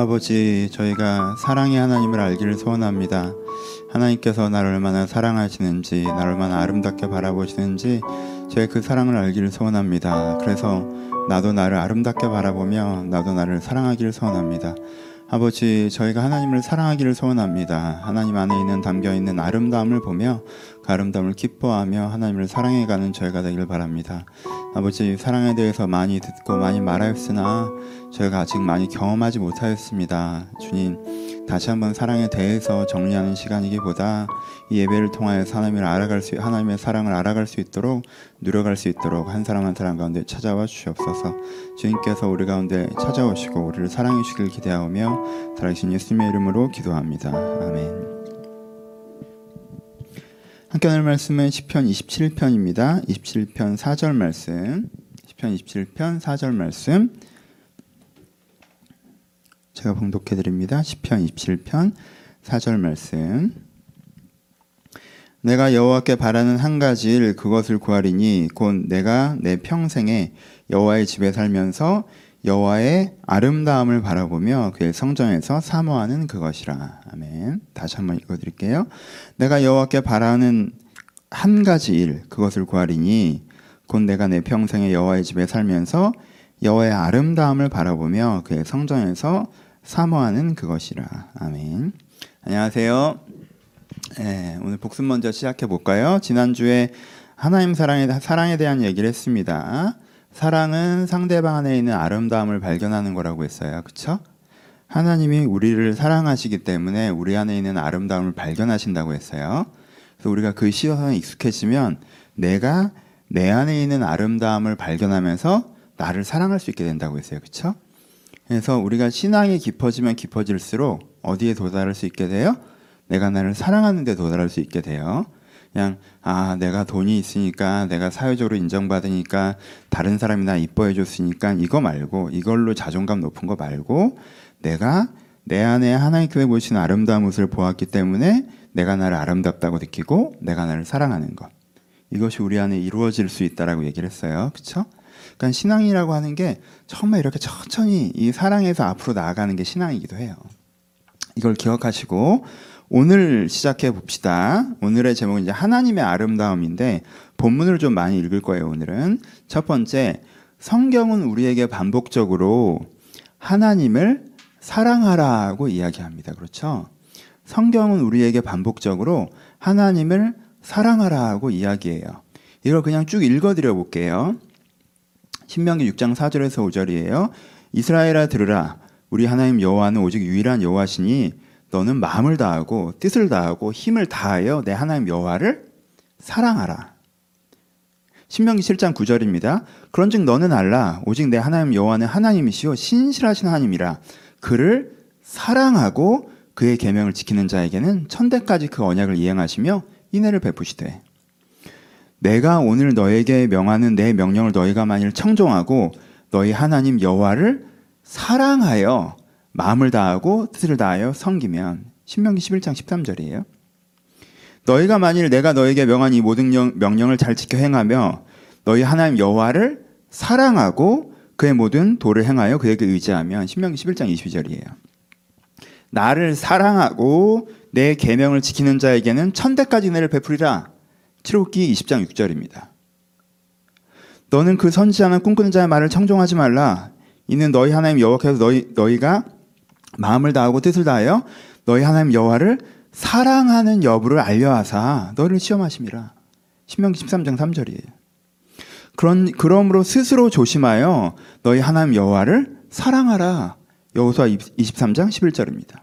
아버지, 저희가 사랑의 하나님을 알기를 소원합니다. 하나님께서 나를 얼마나 사랑하시는지, 나를 얼마나 아름답게 바라보시는지, 저희 그 사랑을 알기를 소원합니다. 그래서 나도 나를 아름답게 바라보며 나도 나를 사랑하기를 소원합니다. 아버지, 저희가 하나님을 사랑하기를 소원합니다. 하나님 안에 있는 담겨 있는 아름다움을 보며 그 아름다움을 기뻐하며 하나님을 사랑해가는 저희가 되기를 바랍니다. 아버지, 사랑에 대해서 많이 듣고 많이 말하였으나 저희가 아직 많이 경험하지 못하였습니다. 주님, 다시 한번 사랑에 대해서 정리하는 시간이기보다 이 예배를 통하여서 하나님을 알아갈 수, 하나님의 사랑을 알아갈 수 있도록 누려갈 수 있도록 한 사람 한 사람 가운데 찾아와 주시옵소서. 주님께서 우리 가운데 찾아오시고 우리를 사랑해 주시길 기대하며 살아계신 예수님의 이름으로 기도합니다. 아멘. 함께 하는 말씀은 시편 27편입니다. 27편 4절 말씀. 시편 27편 4절 말씀. 제가 봉독해 드립니다. 시편 27편 4절 말씀. 내가 여호와께 바라는 한 가지 일 그것을 구하리니 곧 내가 내 평생에 여호와의 집에 살면서 여호와의 아름다움을 바라보며 그의 성전에서 사모하는 그것이라. 아멘. 다시 한번 읽어 드릴게요. 내가 여호와께 바라는 한 가지 일 그것을 구하리니 곧 내가 내 평생에 여호와의 집에 살면서 여호와의 아름다움을 바라보며 그의 성전에서 사모하는 그것이라. 아멘. 안녕하세요. 네, 오늘 복습 먼저 시작해 볼까요? 지난주에 하나님 사랑에 사랑에 대한 얘기를 했습니다. 사랑은 상대방 안에 있는 아름다움을 발견하는 거라고 했어요. 그렇죠? 하나님이 우리를 사랑하시기 때문에 우리 안에 있는 아름다움을 발견하신다고 했어요. 그래서 우리가 그 시선에 익숙해지면 내가 내 안에 있는 아름다움을 발견하면서 나를 사랑할 수 있게 된다고 했어요. 그렇죠? 그래서 우리가 신앙이 깊어지면 깊어질수록 어디에 도달할 수 있게 돼요? 내가 나를 사랑하는 데 도달할 수 있게 돼요. 그냥 아 내가 돈이 있으니까 내가 사회적으로 인정받으니까 다른 사람이 나 이뻐해 줬으니까 이거 말고 이걸로 자존감 높은 거 말고 내가 내 안에 하나님께서 보신 아름다운 모습을 보았기 때문에 내가 나를 아름답다고 느끼고 내가 나를 사랑하는 것 이것이 우리 안에 이루어질 수 있다라고 얘기를 했어요. 그렇죠? 그러니까 신앙이라고 하는 게 정말 이렇게 천천히 이 사랑에서 앞으로 나아가는 게 신앙이기도 해요. 이걸 기억하시고 오늘 시작해 봅시다. 오늘의 제목은 이제 하나님의 아름다움인데 본문을 좀 많이 읽을 거예요. 오늘은 첫 번째 성경은 우리에게 반복적으로 하나님을 사랑하라고 이야기합니다. 그렇죠? 성경은 우리에게 반복적으로 하나님을 사랑하라고 이야기해요. 이걸 그냥 쭉 읽어드려 볼게요. 신명기 6장 4절에서 5절이에요. 이스라엘아 들으라. 우리 하나님 여호와는 오직 유일한 여호와시니 너는 마음을 다하고 뜻을 다하고 힘을 다하여 내 하나님 여호와를 사랑하라. 신명기 7장 9절입니다. 그런즉 너는 알라 오직 내 하나님 여호와는 하나님이시요 신실하신 하나님이라 그를 사랑하고 그의 계명을 지키는 자에게는 천대까지 그 언약을 이행하시며 인애를 베푸시되 내가 오늘 너에게 명하는 내 명령을 너희가 만일 청종하고 너희 하나님 여호와를 사랑하여 마음을 다하고 뜻을 다하여 섬기면 신명기 11장 13절이에요. 너희가 만일 내가 너에게 명한 이 모든 명령을 잘 지켜 행하며 너희 하나님 여호와를 사랑하고 그의 모든 도를 행하여 그에게 의지하면 신명기 11장 22절이에요. 나를 사랑하고 내 계명을 지키는 자에게는 천대까지 내를 베풀이라. 7호기 20장 6절입니다. 너는 그 선지자나 꿈꾸는 자의 말을 청종하지 말라. 이는 너희 하나님 여호와께서 너희 너희가 마음을 다하고 뜻을 다하여 너희 하나님 여호와를 사랑하는 여부를 알려하사 너를 시험하심이라. 신명기 13장 3절이에요. 그런 그러므로 스스로 조심하여 너희 하나님 여호와를 사랑하라. 여호수아 23장 11절입니다.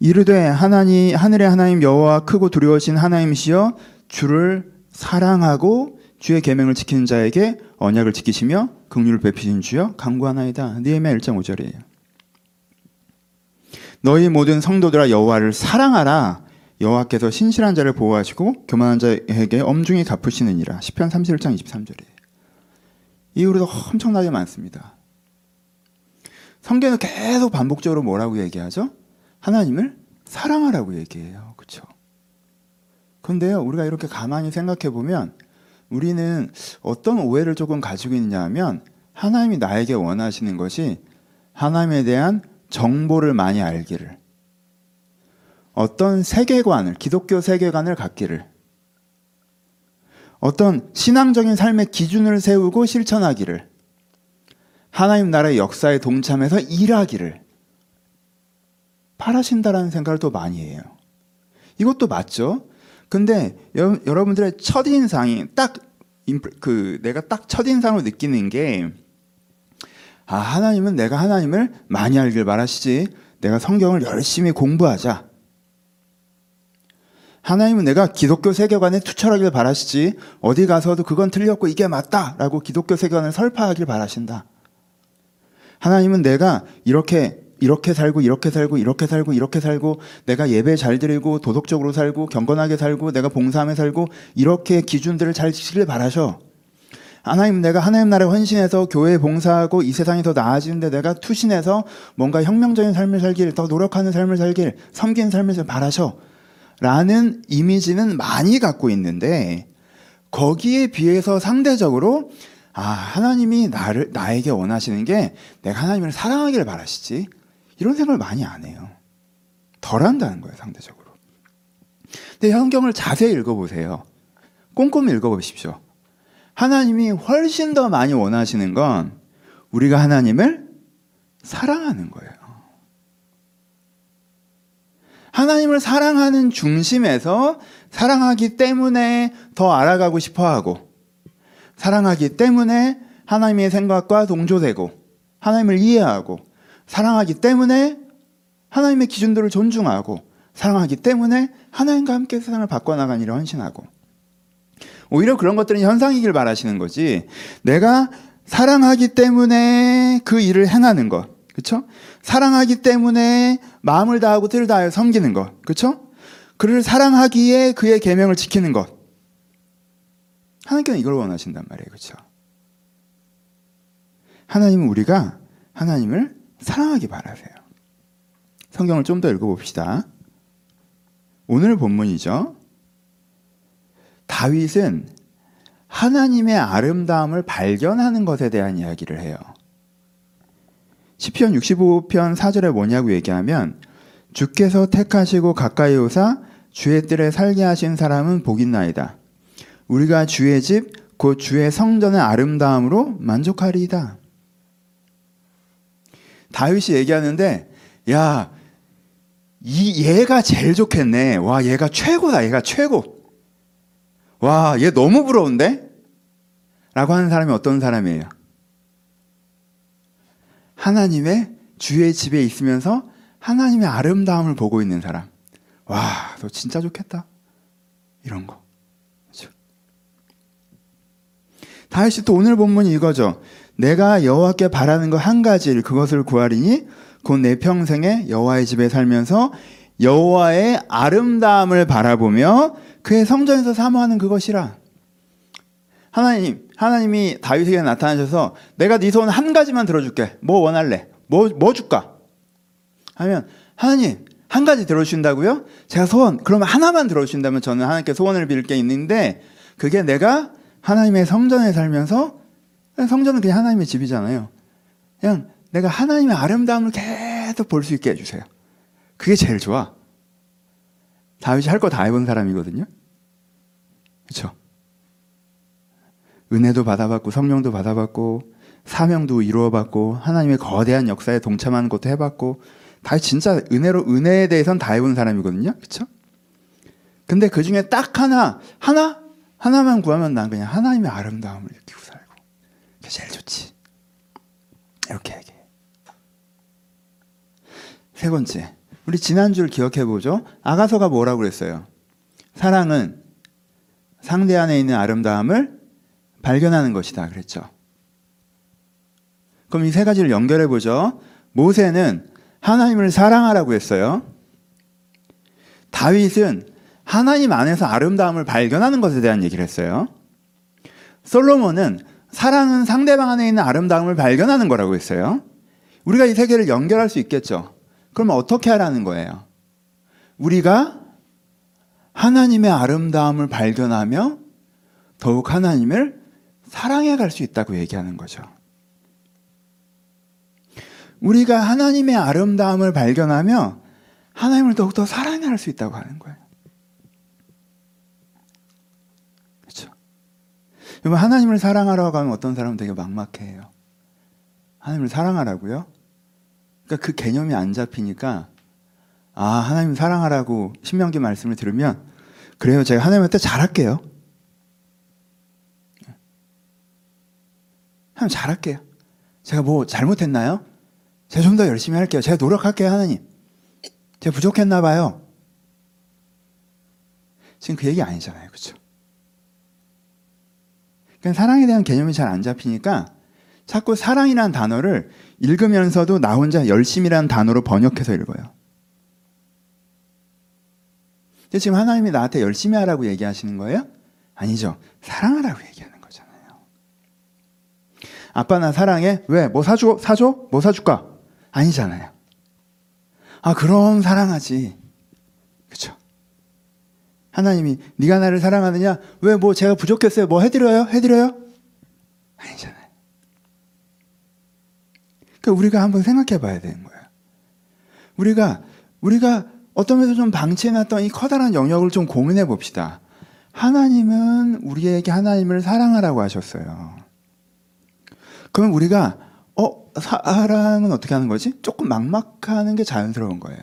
이르되 하나님 하늘의 하나님 여호와 크고 두려우신 하나님이시여 주를 사랑하고 주의 계명을 지키는 자에게 언약을 지키시며 긍휼을 베푸신 주여 강구하나이다. 느헤미야 1장 5절이에요. 너희 모든 성도들아 여호와를 사랑하라. 여호와께서 신실한 자를 보호하시고 교만한 자에게 엄중히 갚으시느니라. 시편 31장 23절이에요. 이후로도 엄청나게 많습니다. 성경은 계속 반복적으로 뭐라고 얘기하죠? 하나님을 사랑하라고 얘기해요. 그런데요, 우리가 이렇게 가만히 생각해 보면 우리는 어떤 오해를 조금 가지고 있냐 하면 하나님이 나에게 원하시는 것이 하나님에 대한 정보를 많이 알기를, 어떤 세계관을, 기독교 세계관을 갖기를, 어떤 신앙적인 삶의 기준을 세우고 실천하기를, 하나님 나라의 역사에 동참해서 일하기를 바라신다라는 생각을 또 많이 해요. 이것도 맞죠? 근데 여, 러분들의 첫인상이 딱, 그, 내가 딱 첫인상으로 느끼는 게, 아, 하나님은 내가 하나님을 많이 알길 바라시지. 내가 성경을 열심히 공부하자. 하나님은 내가 기독교 세계관에 투철하길 바라시지. 어디 가서도 그건 틀렸고 이게 맞다 라고 기독교 세계관을 설파하길 바라신다. 하나님은 내가 이렇게 이렇게 살고 이렇게 살고 이렇게 살고 이렇게 살고 내가 예배 잘 드리고 도덕적으로 살고 경건하게 살고 내가 봉사하며 살고 이렇게 기준들을 잘 지키길 바라셔. 하나님 내가 하나님 나라에 헌신해서 교회에 봉사하고 이 세상이 더 나아지는데 내가 투신해서 뭔가 혁명적인 삶을 살길 더 노력하는 삶을 살길 섬기는 삶을 바라셔 라는 이미지는 많이 갖고 있는데 거기에 비해서 상대적으로 아 하나님이 나를 나에게 원하시는 게 내가 하나님을 사랑하기를 바라시지 이런 생각을 많이 안 해요. 덜 한다는 거예요 상대적으로. 근데 성경을 자세히 읽어보세요. 꼼꼼히 읽어보십시오. 하나님이 훨씬 더 많이 원하시는 건 우리가 하나님을 사랑하는 거예요. 하나님을 사랑하는 중심에서 사랑하기 때문에 더 알아가고 싶어 하고, 사랑하기 때문에 하나님의 생각과 동조되고, 하나님을 이해하고, 사랑하기 때문에 하나님의 기준들을 존중하고, 사랑하기 때문에 하나님과 함께 세상을 바꿔나가는 일을 헌신하고, 오히려 그런 것들은 현상이길 바라시는 거지. 내가 사랑하기 때문에 그 일을 행하는 것. 그쵸? 사랑하기 때문에 마음을 다하고 뜻을 다하여 섬기는 것. 그쵸? 그를 사랑하기에 그의 계명을 지키는 것. 하나님께는 이걸 원하신단 말이에요. 그쵸? 하나님은 우리가 하나님을 사랑하기 바라세요. 성경을 좀 더 읽어봅시다. 오늘 본문이죠. 다윗은 하나님의 아름다움을 발견하는 것에 대한 이야기를 해요. 시편 65편 4절에 뭐냐고 얘기하면 주께서 택하시고 가까이 오사 주의 뜰에 살게 하신 사람은 복있나이다. 우리가 주의 집 곧 주의 성전의 아름다움으로 만족하리이다. 다윗이 얘기하는데 야, 이 얘가 제일 좋겠네. 와, 얘가 최고다. 얘가 최고. 와, 얘 너무 부러운데? 라고 하는 사람이 어떤 사람이에요? 하나님의 주의 집에 있으면서 하나님의 아름다움을 보고 있는 사람. 와, 너 진짜 좋겠다. 이런 거. 그렇죠? 다윗이 또 오늘 본문이 이거죠. 내가 여호와께 바라는 거한 가지를 그것을 구하리니 곧 내 평생에 여호와의 집에 살면서 여호와의 아름다움을 바라보며 그의 성전에서 사모하는 그것이라. 하나님, 하나님이 다윗에게 나타나셔서 내가 네 소원 한 가지만 들어줄게. 뭐 원할래? 뭐, 뭐 줄까? 하면 하나님, 한 가지 들어주신다고요? 제가 소원, 그러면 하나만 들어주신다면 저는 하나님께 소원을 빌 게 있는데 그게 내가 하나님의 성전에 살면서 성전은 그냥 하나님의 집이잖아요. 그냥 내가 하나님의 아름다움을 계속 볼 수 있게 해주세요. 그게 제일 좋아. 다윗이 할 거 다 해본 사람이거든요. 그렇죠? 은혜도 받아봤고 성령도 받아봤고 사명도 이루어봤고 하나님의 거대한 역사에 동참하는 것도 해봤고 다 진짜 은혜로 은혜에 대해선 다 해본 사람이거든요. 그렇죠? 근데 그 중에 딱 하나 하나 하나만 구하면 난 그냥 하나님의 아름다움을 느끼고 살고 그게 제일 좋지. 이렇게 얘기해. 세 번째 우리 지난주를 기억해 보죠. 아가서가 뭐라고 그랬어요? 사랑은 상대 안에 있는 아름다움을 발견하는 것이다. 그랬죠. 그럼 이 세 가지를 연결해 보죠. 모세는 하나님을 사랑하라고 했어요. 다윗은 하나님 안에서 아름다움을 발견하는 것에 대한 얘기를 했어요. 솔로몬은 사랑은 상대방 안에 있는 아름다움을 발견하는 거라고 했어요. 우리가 이세 개를 연결할 수 있겠죠. 그러면 어떻게 하라는 거예요? 우리가 하나님의 아름다움을 발견하며 더욱 하나님을 사랑해 갈 수 있다고 얘기하는 거죠. 우리가 하나님의 아름다움을 발견하며 하나님을 더욱더 사랑할 수 있다고 하는 거예요. 그렇죠? 여러분 하나님을 사랑하라고 하면 어떤 사람은 되게 막막해요. 하나님을 사랑하라고요? 그러니까 그 개념이 안 잡히니까 아 하나님 사랑하라고 신명기 말씀을 들으면 그래요 제가 하나님한테 잘할게요. 하나님 잘할게요. 제가 뭐 잘못했나요? 제가 좀 더 열심히 할게요. 제가 노력할게요 하나님. 제가 부족했나 봐요. 지금 그 얘기 아니잖아요. 그렇죠? 그러니까 사랑에 대한 개념이 잘 안 잡히니까 자꾸 사랑이라는 단어를 읽으면서도 나 혼자 열심이라는 단어로 번역해서 읽어요. 지금 하나님이 나한테 열심히 하라고 얘기하시는 거예요? 아니죠. 사랑하라고 얘기하는 거잖아요. 아빠 나 사랑해? 왜? 뭐 사줘? 사줘? 뭐 사줄까? 아니잖아요. 아 그럼 사랑하지. 그렇죠? 하나님이 네가 나를 사랑하느냐? 왜 뭐 제가 부족했어요? 뭐 해드려요? 해드려요? 아니잖아요. 그러니까 우리가 한번 생각해 봐야 되는 거예요. 우리가 우리가 어떤 면에서 좀 방치해놨던 이 커다란 영역을 좀 고민해 봅시다. 하나님은 우리에게 하나님을 사랑하라고 하셨어요. 그럼 우리가 어 사랑은 어떻게 하는 거지? 조금 막막하는 게 자연스러운 거예요.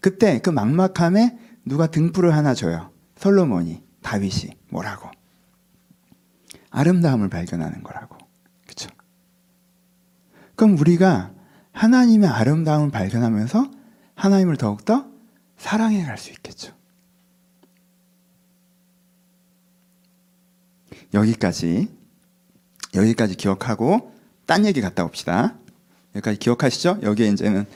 그때 그 막막함에 누가 등불을 하나 줘요. 솔로몬이, 다윗이 뭐라고? 아름다움을 발견하는 거라고. 그렇죠? 그럼 우리가 하나님의 아름다움을 발견하면서 하나님을 더욱더 사랑해 갈 수 있겠죠. 여기까지 여기까지 기억하고 딴 얘기 갔다 옵시다. 여기까지 기억하시죠? 여기에 이제는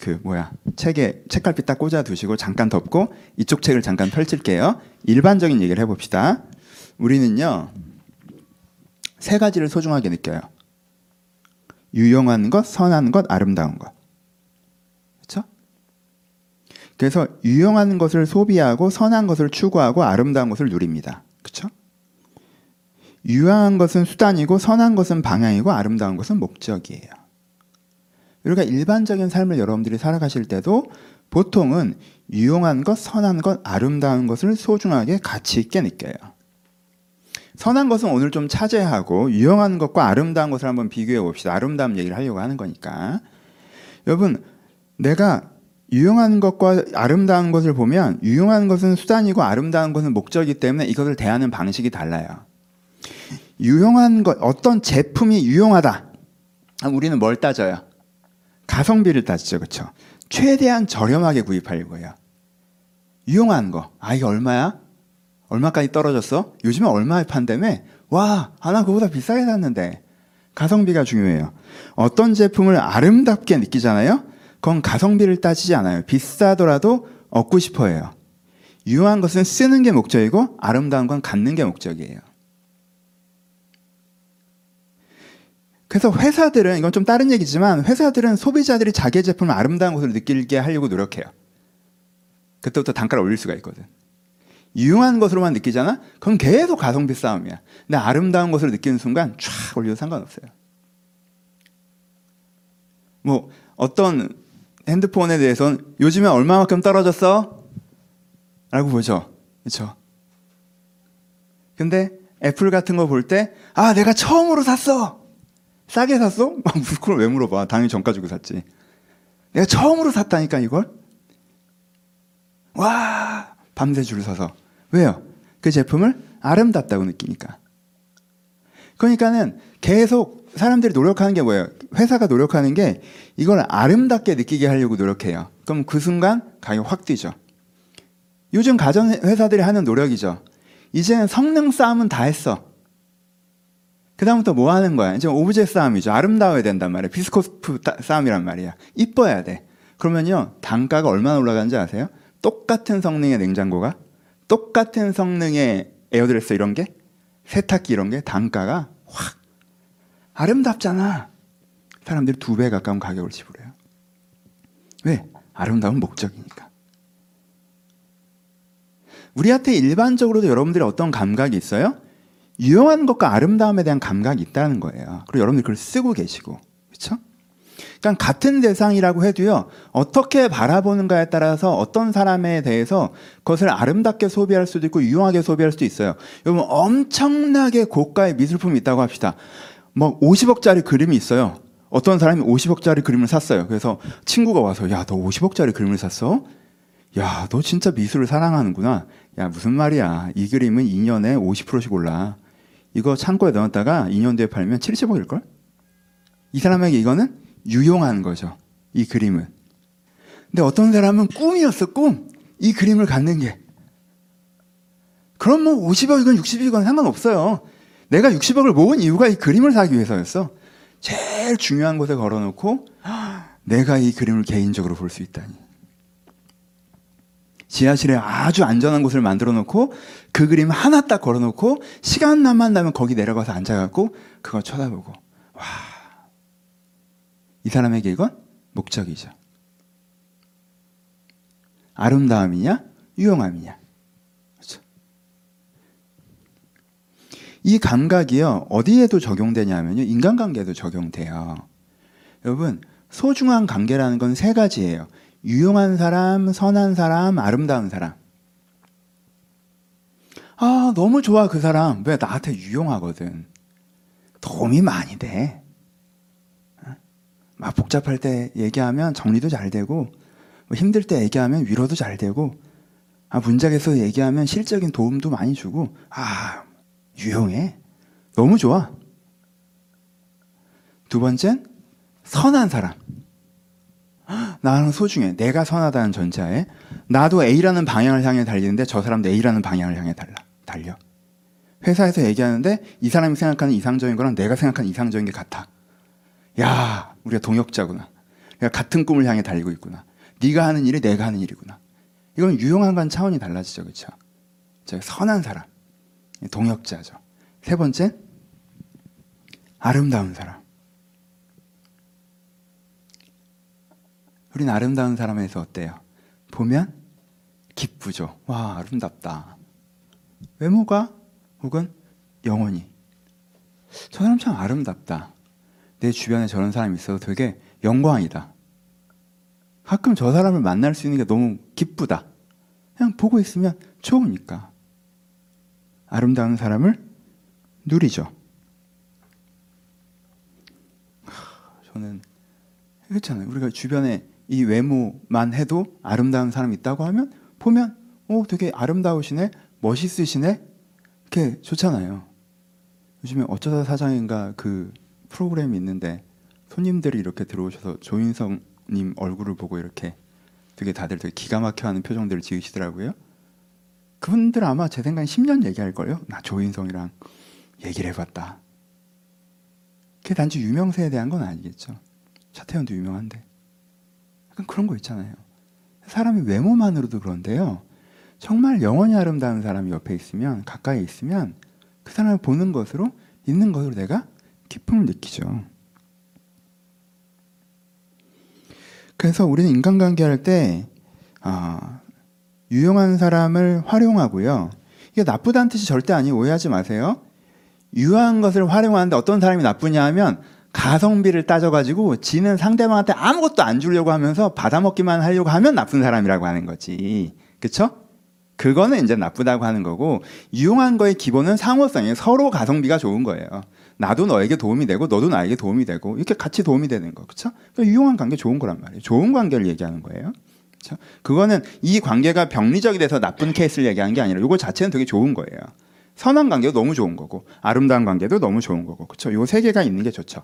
그 뭐야 책에 책갈피 딱 꽂아 두시고 잠깐 덮고 이쪽 책을 잠깐 펼칠게요. 일반적인 얘기를 해봅시다. 우리는요 세 가지를 소중하게 느껴요. 유용한 것, 선한 것, 아름다운 것. 그렇죠? 그래서 유용한 것을 소비하고 선한 것을 추구하고 아름다운 것을 누립니다. 그렇죠? 유용한 것은 수단이고 선한 것은 방향이고 아름다운 것은 목적이에요. 우리가 일반적인 삶을 여러분들이 살아가실 때도 보통은 유용한 것, 선한 것, 아름다운 것을 소중하게 가치 있게 느껴요. 선한 것은 오늘 좀 차지하고 유용한 것과 아름다운 것을 한번 비교해 봅시다. 아름다운 얘기를 하려고 하는 거니까. 여러분, 내가 유용한 것과 아름다운 것을 보면 유용한 것은 수단이고 아름다운 것은 목적이기 때문에 이것을 대하는 방식이 달라요. 유용한 것, 어떤 제품이 유용하다. 우리는 뭘 따져요? 가성비를 따지죠. 그렇죠? 최대한 저렴하게 구입하려고 해요. 유용한 거. 아, 이게 얼마야? 얼마까지 떨어졌어? 요즘에 얼마에 판다며? 와, 아, 나 그거보다 비싸게 샀는데. 가성비가 중요해요. 어떤 제품을 아름답게 느끼잖아요? 그건 가성비를 따지지 않아요. 비싸더라도 얻고 싶어 해요. 유용한 것은 쓰는 게 목적이고 아름다운 건 갖는 게 목적이에요. 그래서 회사들은 이건 좀 다른 얘기지만 회사들은 소비자들이 자기 제품을 아름다운 것을 느끼게 하려고 노력해요. 그때부터 단가를 올릴 수가 있거든. 유용한 것으로만 느끼잖아? 그럼 계속 가성비 싸움이야. 근데 아름다운 것을 느끼는 순간 쫙 올려도 상관없어요. 뭐 어떤 핸드폰에 대해서는 요즘에 얼마만큼 떨어졌어? 라고 보죠. 그렇죠? 근데 애플 같은 거 볼 때 아, 내가 처음으로 샀어. 싸게 샀어? 그걸 왜 물어봐? 당연히 정가 주고 샀지. 내가 처음으로 샀다니까 이걸. 와 밤새 줄을 서서 왜요? 그 제품을 아름답다고 느끼니까. 그러니까는 계속 사람들이 노력하는 게 뭐예요? 회사가 노력하는 게 이걸 아름답게 느끼게 하려고 노력해요. 그럼 그 순간 가격 확 뛰죠. 요즘 가전 회사들이 하는 노력이죠. 이제는 성능 싸움은 다 했어. 그다음부터 뭐 하는 거야? 이제 오브제 싸움이죠. 아름다워야 된단 말이야. 비스포크 싸움이란 말이야. 이뻐야 돼. 그러면요. 단가가 얼마나 올라가는지 아세요? 똑같은 성능의 냉장고가 똑같은 성능의 에어드레서 이런 게 세탁기 이런 게 단가가 확 아름답잖아. 사람들이 두 배 가까운 가격을 지불해요. 왜? 아름다운 목적이니까. 우리한테 일반적으로도 여러분들이 어떤 감각이 있어요? 유용한 것과 아름다움에 대한 감각이 있다는 거예요. 그리고 여러분들이 그걸 쓰고 계시고, 그렇죠? 그러니까 같은 대상이라고 해도요, 어떻게 바라보는가에 따라서 어떤 사람에 대해서 그것을 아름답게 소비할 수도 있고 유용하게 소비할 수도 있어요. 여러분, 엄청나게 고가의 미술품이 있다고 합시다. 뭐 50억짜리 그림이 있어요. 어떤 사람이 50억짜리 그림을 샀어요. 그래서 친구가 와서, 야, 너 50억짜리 그림을 샀어? 야, 너 진짜 미술을 사랑하는구나. 야, 무슨 말이야. 이 그림은 2년에 50%씩 올라. 이거 창고에 넣었다가 2년 뒤에 팔면 70억일걸? 이 사람에게 이거는 유용한 거죠. 이 그림은. 근데 어떤 사람은 꿈이었어, 꿈. 이 그림을 갖는 게. 그럼 뭐 50억이건 60억이건 상관없어요. 내가 60억을 모은 이유가 이 그림을 사기 위해서였어. 제일 중요한 곳에 걸어놓고 내가 이 그림을 개인적으로 볼 수 있다니. 지하실에 아주 안전한 곳을 만들어 놓고 그 그림 하나 딱 걸어 놓고 시간만 나면 거기 내려가서 앉아 갖고 그걸 쳐다보고 와. 이 사람에게 이건 목적이죠. 아름다움이냐? 유용함이냐? 그렇죠? 이 감각이요, 어디에도 적용되냐면요, 인간관계에도 적용돼요. 여러분, 소중한 관계라는 건 세 가지예요. 유용한 사람, 선한 사람, 아름다운 사람. 아, 너무 좋아, 그 사람. 왜 나한테 유용하거든. 도움이 많이 돼. 어? 막 복잡할 때 얘기하면 정리도 잘 되고, 뭐 힘들 때 얘기하면 위로도 잘 되고, 아, 문작에서 얘기하면 실적인 도움도 많이 주고, 아, 유용해. 너무 좋아. 두 번째는 선한 사람. 나는 소중해. 내가 선하다는 전제하에 나도 A라는 방향을 향해 달리는데 저 사람도 A라는 방향을 향해 달라. 달려. 회사에서 얘기하는데 이 사람이 생각하는 이상적인 거랑 내가 생각하는 이상적인 게 같아. 야, 우리가 동역자구나. 우리가 같은 꿈을 향해 달리고 있구나. 네가 하는 일이 내가 하는 일이구나. 이건 유용한 건 차원이 달라지죠. 그렇죠? 선한 사람. 동역자죠. 세 번째 아름다운 사람. 우린 아름다운 사람에서 어때요? 보면 기쁘죠. 와, 아름답다. 외모가 혹은 영혼이. 저 사람 참 아름답다. 내 주변에 저런 사람이 있어도 되게 영광이다. 가끔 저 사람을 만날 수 있는 게 너무 기쁘다. 그냥 보고 있으면 좋으니까. 아름다운 사람을 누리죠. 저는 그렇잖아요. 우리가 주변에 이 외모만 해도 아름다운 사람이 있다고 하면 보면 오 되게 아름다우시네 멋있으시네 이렇게 좋잖아요. 요즘에 어쩌다 사장인가 그 프로그램이 있는데 손님들이 이렇게 들어오셔서 조인성님 얼굴을 보고 이렇게 되게 다들 되게 기가 막혀하는 표정들을 지으시더라고요. 그분들 아마 제 생각엔 10년 얘기할 걸요. 나 조인성이랑 얘기를 해봤다. 그게 단지 유명세에 대한 건 아니겠죠. 차태현도 유명한데. 그런 거 있잖아요. 사람이 외모만으로도 그런데요. 정말 영원히 아름다운 사람이 옆에 있으면 가까이 있으면 그 사람을 보는 것으로 있는 것으로 내가 기쁨을 느끼죠. 그래서 우리는 인간관계 할때 아, 유용한 사람을 활용하고요. 이게 나쁘다는 뜻이 절대 아니 오해하지 마세요. 유용한 것을 활용하는데 어떤 사람이 나쁘냐 하면 가성비를 따져가지고 지는 상대방한테 아무것도 안 주려고 하면서 받아먹기만 하려고 하면 나쁜 사람이라고 하는 거지. 그쵸? 그거는 이제 나쁘다고 하는 거고, 유용한 거의 기본은 상호성이에요. 서로 가성비가 좋은 거예요. 나도 너에게 도움이 되고, 너도 나에게 도움이 되고, 이렇게 같이 도움이 되는 거. 그쵸? 그러니까 유용한 관계 좋은 거란 말이에요. 좋은 관계를 얘기하는 거예요. 그쵸? 그거는 이 관계가 병리적이 돼서 나쁜 케이스를 얘기하는 게 아니라, 이거 자체는 되게 좋은 거예요. 선한 관계도 너무 좋은 거고, 아름다운 관계도 너무 좋은 거고, 그쵸? 요 세 개가 있는 게 좋죠.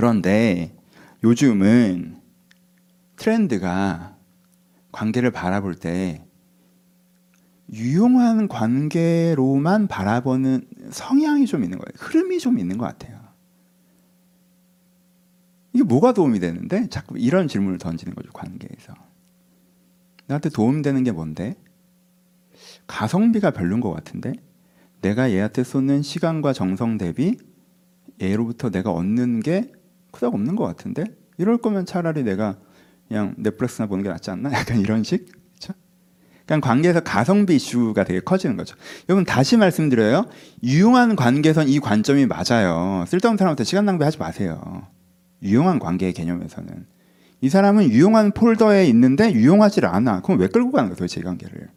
그런데 요즘은 트렌드가 관계를 바라볼 때 유용한 관계로만 바라보는 성향이 좀 있는 거예요. 흐름이 좀 있는 것 같아요. 이게 뭐가 도움이 되는데? 자꾸 이런 질문을 던지는 거죠, 관계에서. 나한테 도움되는 게 뭔데? 가성비가 별론 것 같은데? 내가 얘한테 쏟는 시간과 정성 대비 얘로부터 내가 얻는 게 그닥 없는 것 같은데 이럴 거면 차라리 내가 그냥 넷플릭스나 보는 게 낫지 않나? 약간 이런 식. 그렇죠? 그냥 관계에서 가성비 이슈가 되게 커지는 거죠. 여러분 다시 말씀드려요. 유용한 관계선 이 관점이 맞아요. 쓸데없는 사람한테 시간 낭비하지 마세요. 유용한 관계의 개념에서는 이 사람은 유용한 폴더에 있는데 유용하지 않아. 그럼 왜 끌고 가는 거야 도대체 이 관계를?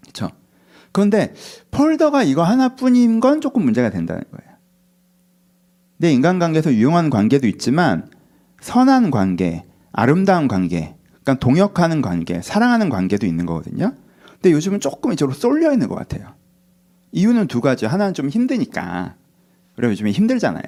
그렇죠? 그런데 폴더가 이거 하나뿐인 건 조금 문제가 된다는 거예요. 내 인간관계에서 유용한 관계도 있지만 선한 관계, 아름다운 관계, 그러니까 동역하는 관계, 사랑하는 관계도 있는 거거든요. 근데 요즘은 조금 이쪽으로 쏠려 있는 것 같아요. 이유는 두 가지. 하나는 좀 힘드니까. 그리고 요즘에 힘들잖아요.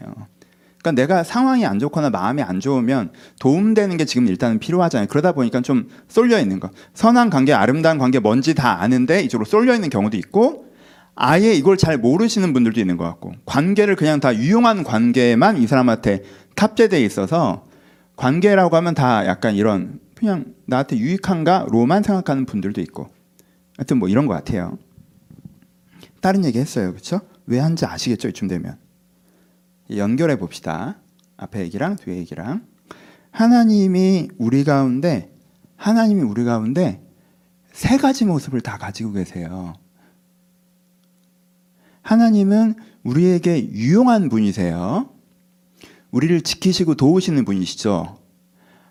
그러니까 내가 상황이 안 좋거나 마음이 안 좋으면 도움되는 게 지금 일단은 필요하잖아요. 그러다 보니까 좀 쏠려 있는 거. 선한 관계, 아름다운 관계 뭔지 다 아는데 이쪽으로 쏠려 있는 경우도 있고 아예 이걸 잘 모르시는 분들도 있는 것 같고 관계를 그냥 다 유용한 관계만 이 사람한테 탑재돼 있어서 관계라고 하면 다 약간 이런 그냥 나한테 유익한가로만 생각하는 분들도 있고 하여튼 뭐 이런 것 같아요. 다른 얘기 했어요. 그렇죠? 왜 한지 아시겠죠? 이쯤 되면. 연결해 봅시다. 앞에 얘기랑 뒤에 얘기랑. 하나님이 우리 가운데 하나님이 우리 가운데 세 가지 모습을 다 가지고 계세요. 하나님은 우리에게 유용한 분이세요. 우리를 지키시고 도우시는 분이시죠.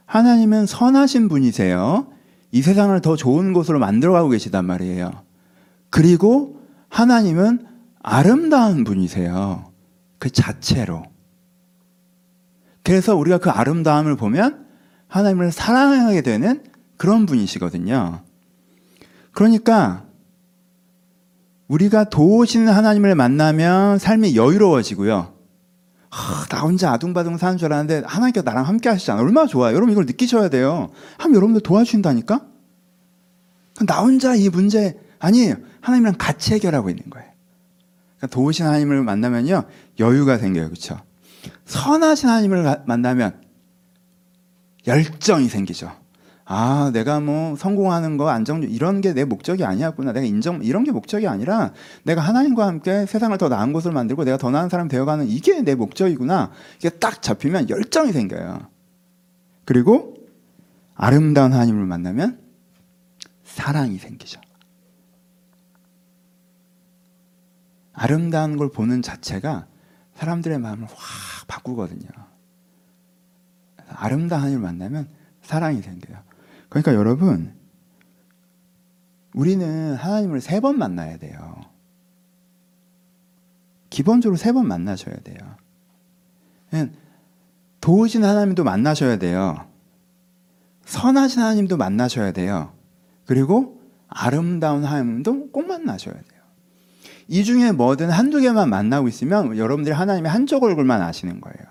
하나님은 선하신 분이세요. 이 세상을 더 좋은 곳으로 만들어가고 계시단 말이에요. 그리고 하나님은 아름다운 분이세요. 그 자체로. 그래서 우리가 그 아름다움을 보면 하나님을 사랑하게 되는 그런 분이시거든요. 그러니까 우리가 도우시는 하나님을 만나면 삶이 여유로워지고요. 하, 나 혼자 아둥바둥 사는 줄 알았는데 하나님께서 나랑 함께 하시잖아. 얼마나 좋아요. 여러분 이걸 느끼셔야 돼요. 하나님 여러분들 도와주신다니까? 나 혼자 이 문제 아니에요. 하나님이랑 같이 해결하고 있는 거예요. 그러니까 도우신 하나님을 만나면요. 여유가 생겨요. 그렇죠? 선하신 하나님을 만나면 열정이 생기죠. 아, 내가 뭐 성공하는 거 안정 이런 게 내 목적이 아니었구나. 내가 인정 이런 게 목적이 아니라 내가 하나님과 함께 세상을 더 나은 곳을 만들고 내가 더 나은 사람 되어가는 이게 내 목적이구나. 이게 딱 잡히면 열정이 생겨요. 그리고 아름다운 하나님을 만나면 사랑이 생기죠. 아름다운 걸 보는 자체가 사람들의 마음을 확 바꾸거든요. 아름다운 하나님을 만나면 사랑이 생겨요. 그러니까 여러분, 우리는 하나님을 세 번 만나야 돼요. 기본적으로 세 번 만나셔야 돼요. 도우신 하나님도 만나셔야 돼요. 선하신 하나님도 만나셔야 돼요. 그리고 아름다운 하나님도 꼭 만나셔야 돼요. 이 중에 뭐든 한두 개만 만나고 있으면 여러분들이 하나님의 한쪽 얼굴만 아시는 거예요.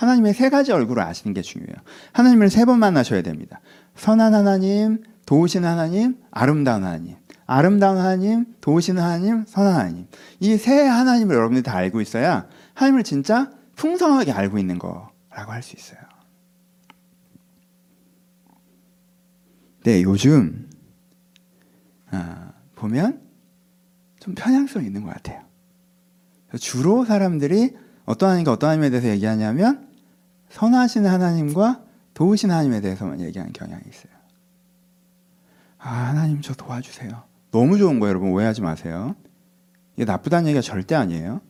하나님의 세 가지 얼굴을 아시는 게 중요해요. 하나님을 세 번 만나셔야 됩니다. 선한 하나님, 도우신 하나님, 아름다운 하나님. 아름다운 하나님, 도우신 하나님, 선한 하나님. 이 세 하나님을 여러분들이 다 알고 있어야 하나님을 진짜 풍성하게 알고 있는 거라고 할 수 있어요. 네, 요즘 아, 보면 좀 편향성이 있는 것 같아요. 주로 사람들이 어떤 하나님과 어떤 하나님에 대해서 얘기하냐면 선하신 하나님과 도우신 하나님에 대해서만 얘기하는 경향이 있어요. 아, 하나님 저 도와주세요. 너무 좋은 거예요, 여러분. 오해하지 마세요. 이게 나쁘다는 얘기가 절대 아니에요.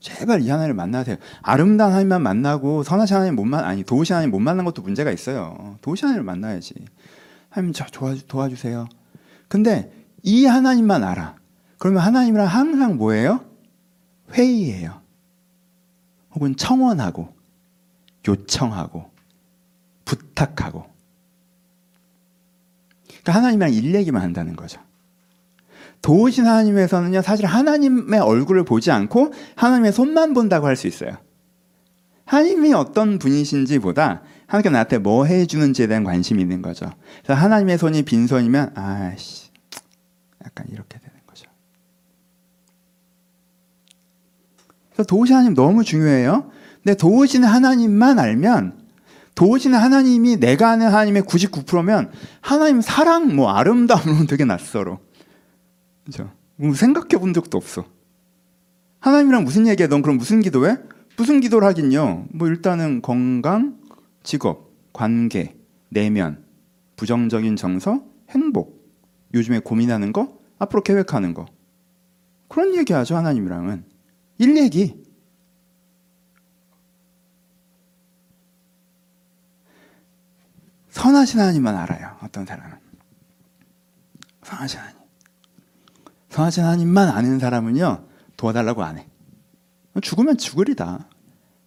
제발 이 하나님을 만나세요. 아름다운 하나님만 만나고 선하신 하나님 못 만, 아니, 도우신 하나님 못 만난 것도 문제가 있어요. 도우신 하나님을 만나야지. 하나님 저 도와주, 도와주세요. 근데 이 하나님만 알아. 그러면 하나님이랑 항상 뭐예요? 회의예요. 혹은 청원하고 요청하고 부탁하고 그러니까 하나님이랑 일 얘기만 한다는 거죠. 도우신 하나님에서는요 사실 하나님의 얼굴을 보지 않고 하나님의 손만 본다고 할 수 있어요. 하나님이 어떤 분이신지보다 하나님께 나한테 뭐 해주는지에 대한 관심이 있는 거죠. 그래서 하나님의 손이 빈손이면 아씨 약간 이렇게 되는 거죠. 그래서 도우신 하나님 너무 중요해요. 근데 도우시는 하나님만 알면 도우시는 하나님이 내가 아는 하나님의 99%면 하나님 사랑 뭐 아름다움은 되게 낯설어. 그죠? 뭐 생각해 본 적도 없어. 하나님이랑 무슨 얘기해? 넌 그럼 무슨 기도해? 무슨 기도를 하긴요. 뭐 일단은 건강, 직업, 관계, 내면, 부정적인 정서, 행복. 요즘에 고민하는 거, 앞으로 계획하는 거. 그런 얘기 하죠, 하나님이랑은. 일 얘기. 선하신 하나님만 알아요. 어떤 사람은 선하신 하나님. 선하신 하나님만 아는 사람은요 도와달라고 안 해. 죽으면 죽으리다.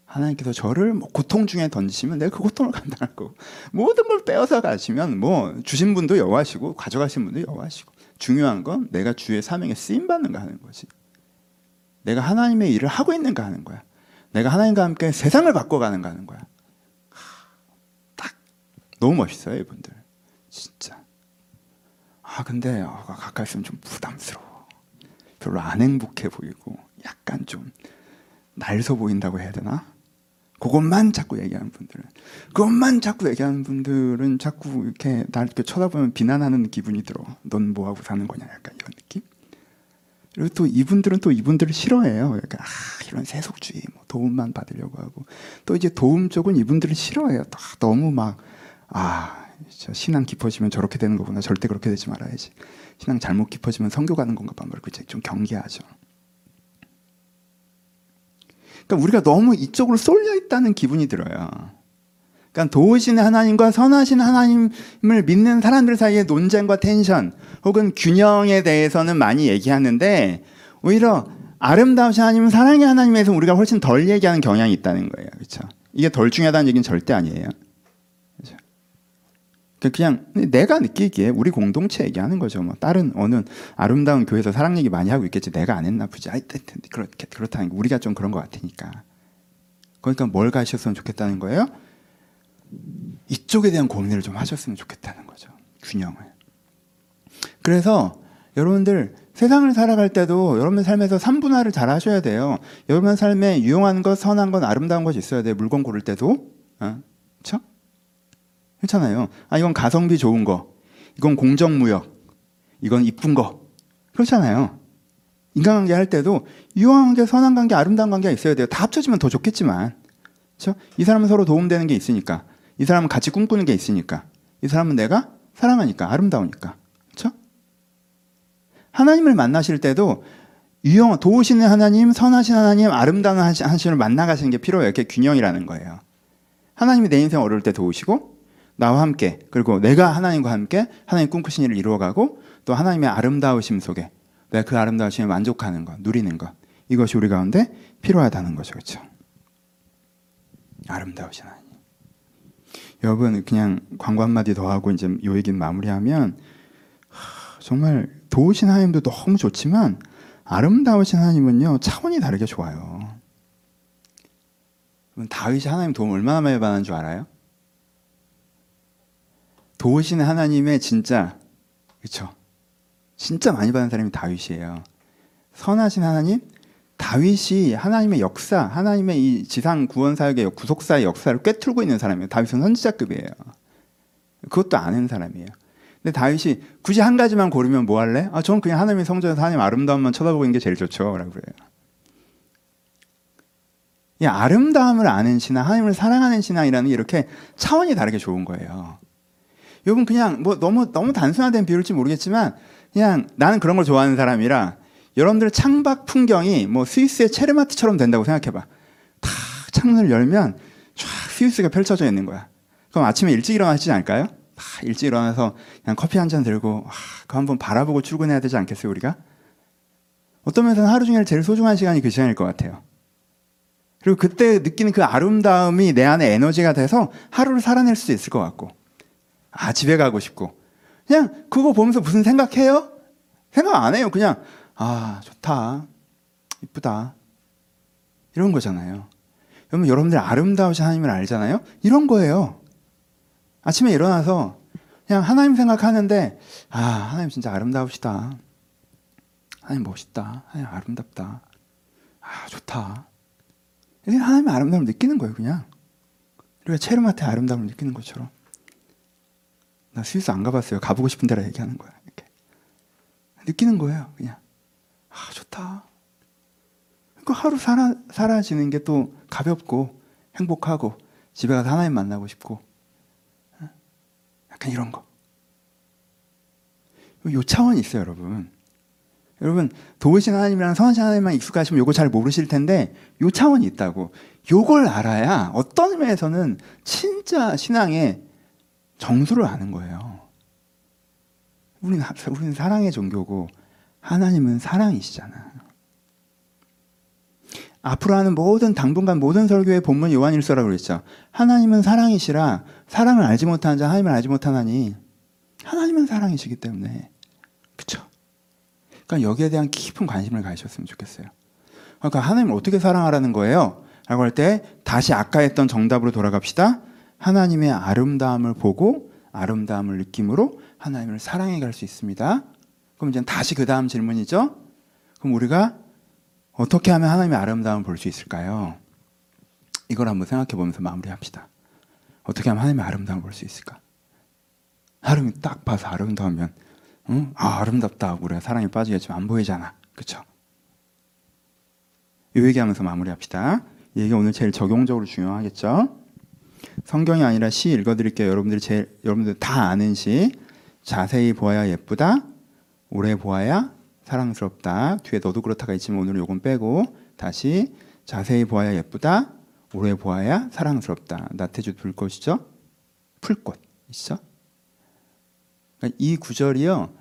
하나님께서 저를 뭐 고통 중에 던지시면 내가 그 고통을 감당할 거고 모든 걸 빼앗아 가시면 뭐 주신 분도 여호와시고 가져가신 분도 여호와시고 중요한 건 내가 주의 사명에 쓰임 받는가 하는 거지. 내가 하나님의 일을 하고 있는가 하는 거야. 내가 하나님과 함께 세상을 바꿔가는가 하는 거야. 딱 너무 멋있어요 이분들 진짜. 아 근데 어, 가까이 있으면 좀 부담스러워. 별로 안 행복해 보이고 약간 좀 날서 보인다고 해야 되나? 그것만 자꾸 얘기하는 분들은 그것만 자꾸 얘기하는 분들은 자꾸 이렇게 날 이렇게 쳐다보면 비난하는 기분이 들어. 넌 뭐 하고 사는 거냐? 약간 이런 느낌. 그리고 또 이분들은 또 이분들을 싫어해요. 약간 아, 이런 세속주의, 뭐 도움만 받으려고 하고 또 이제 도움 쪽은 이분들을 싫어해요. 또 너무 막 아, 신앙 깊어지면 저렇게 되는 거구나. 절대 그렇게 되지 말아야지. 신앙 잘못 깊어지면 성교 가는 건가 봐. 그렇게 좀 경계하죠. 그러니까 우리가 너무 이쪽으로 쏠려 있다는 기분이 들어요. 그러니까 도우신 하나님과 선하신 하나님을 믿는 사람들 사이의 논쟁과 텐션 혹은 균형에 대해서는 많이 얘기하는데 오히려 아름다우신 하나님, 사랑의 하나님에서 우리가 훨씬 덜 얘기하는 경향이 있다는 거예요. 그렇죠? 이게 덜 중요하다는 얘기는 절대 아니에요. 그렇죠? 그냥 내가 느끼기에 우리 공동체 얘기하는 거죠. 뭐 다른 어느 아름다운 교회에서 사랑 얘기 많이 하고 있겠지. 내가 안 했나 보지. 아이, 그렇게 그렇다는 게 우리가 좀 그런 것 같으니까. 그러니까 뭘 가셨으면 좋겠다는 거예요? 이쪽에 대한 고민을 좀 하셨으면 좋겠다는 거죠. 균형을. 그래서 여러분들 세상을 살아갈 때도 여러분 삶에서 3분할을 잘 하셔야 돼요. 여러분 삶에 유용한 것, 선한 것, 아름다운 것이 있어야 돼요. 물건 고를 때도. 어? 그렇죠? 그렇잖아요. 아 이건 가성비 좋은 거. 이건 공정무역. 이건 이쁜 거. 그렇잖아요. 인간관계 할 때도 유용한 게, 선한 관계, 아름다운 관계가 있어야 돼요. 다 합쳐지면 더 좋겠지만. 그렇죠? 이 사람은 서로 도움되는 게 있으니까. 이 사람은 같이 꿈꾸는 게 있으니까. 이 사람은 내가 사랑하니까, 아름다우니까. 그렇죠? 하나님을 만나실 때도 유용, 도우시는 하나님, 선하신 하나님, 아름다운 하나님을 만나가시는 게 필요해요. 이게 균형이라는 거예요. 하나님이 내 인생 어려울 때 도우시고, 나와 함께, 그리고 내가 하나님과 함께 하나님 꿈꾸신 일을 이루어가고, 또 하나님의 아름다우심 속에 내가 그 아름다우심에 만족하는 것, 누리는 것. 이것이 우리 가운데 필요하다는 거죠. 그렇죠? 아름다우신 하나님. 여러분 그냥 광고 한마디 더 하고 이제 요 얘기는 마무리하면 정말 도우신 하나님도 너무 좋지만 아름다우신 하나님은요 차원이 다르게 좋아요. 다윗이 하나님 도움 얼마나 많이 받는 줄 알아요? 도우신 하나님의 진짜 그렇죠. 진짜 많이 받는 사람이 다윗이에요. 선하신 하나님, 다윗이 하나님의 역사, 하나님의 이 지상 구원 사역의 구속사의 역사를 꿰뚫고 있는 사람이에요. 다윗은 선지자급이에요. 그것도 아는 사람이에요. 근데 다윗이 굳이 한 가지만 고르면 뭐 할래? 아, 저는 그냥 하나님의 성전에서 하나님 아름다움만 쳐다보고 있는 게 제일 좋죠. 라고 그래요. 이 아름다움을 아는 신앙, 하나님을 사랑하는 신앙이라는 이렇게 차원이 다르게 좋은 거예요. 여러분 그냥 뭐 너무 너무 단순화된 비율일지 모르겠지만 그냥 나는 그런 걸 좋아하는 사람이라 여러분들 창밖 풍경이 뭐 스위스의 체르마트처럼 된다고 생각해봐. 다 창문을 열면 쫙 스위스가 펼쳐져 있는 거야. 그럼 아침에 일찍 일어나시지 않을까요? 다 일찍 일어나서 그냥 커피 한 잔 들고 아, 그거 한번 바라보고 출근해야 되지 않겠어요 우리가? 어떤 면에서는 하루 중에 제일 소중한 시간이 그 시간일 것 같아요. 그리고 그때 느끼는 그 아름다움이 내 안에 에너지가 돼서 하루를 살아낼 수 있을 것 같고 아 집에 가고 싶고 그냥 그거 보면서 무슨 생각해요? 생각 안 해요. 그냥 아, 좋다. 이쁘다. 이런 거잖아요. 여러분, 여러분들 아름다우신 하나님을 알잖아요? 이런 거예요. 아침에 일어나서 그냥 하나님 생각하는데, 아, 하나님 진짜 아름다우시다. 하나님 멋있다. 하나님 아름답다. 아, 좋다. 이렇게 하나님의 아름다움을 느끼는 거예요, 그냥. 우리가 체르마트의 아름다움을 느끼는 것처럼. 나 스위스 안 가봤어요. 가보고 싶은 데라 얘기하는 거야. 이렇게. 느끼는 거예요, 그냥. 아, 좋다. 그 하루 살아, 사라지는 게 또 가볍고 행복하고 집에 가서 하나님 만나고 싶고 어? 약간 이런 거. 요 차원이 있어요, 여러분. 여러분 도우신 하나님이랑 선하신 하나님만 익숙하시면 요거 잘 모르실 텐데 요 차원이 있다고. 요걸 알아야 어떤 의미에서는 진짜 신앙의 정수를 아는 거예요. 우리는, 우리는 사랑의 종교고 하나님은 사랑이시잖아. 앞으로 하는 모든 당분간 모든 설교의 본문 요한일서라고 그랬죠. 하나님은 사랑이시라 사랑을 알지 못하는 자 하나님을 알지 못하나니 하나님은 사랑이시기 때문에 그렇죠. 그러니까 여기에 대한 깊은 관심을 가지셨으면 좋겠어요. 그러니까 하나님을 어떻게 사랑하라는 거예요? 라고 할 때 다시 아까 했던 정답으로 돌아갑시다. 하나님의 아름다움을 보고 아름다움을 느낌으로 하나님을 사랑해 갈 수 있습니다. 그럼 이제 다시 그 다음 질문이죠. 그럼 우리가 어떻게 하면 하나님의 아름다움을 볼 수 있을까요? 이걸 한번 생각해 보면서 마무리합시다. 어떻게 하면 하나님의 아름다움을 볼 수 있을까? 하나님이 딱 봐서 아름다우면 응? 아 아름답다 우리가 사랑에 빠지겠지만 안 보이잖아. 그렇죠? 이 얘기하면서 마무리합시다. 이 얘기 오늘 제일 적용적으로 중요하겠죠? 성경이 아니라 시 읽어드릴게요. 여러분들이 제일 여러분들 다 아는 시 자세히 보아야 예쁘다. 오래 보아야 사랑스럽다. 뒤에 너도 그렇다가 있지만 오늘은 요건 빼고 다시 자세히 보아야 예쁘다. 오래 보아야 사랑스럽다. 나태주 불꽃이죠? 풀꽃이죠? 그러니까 이 구절이요.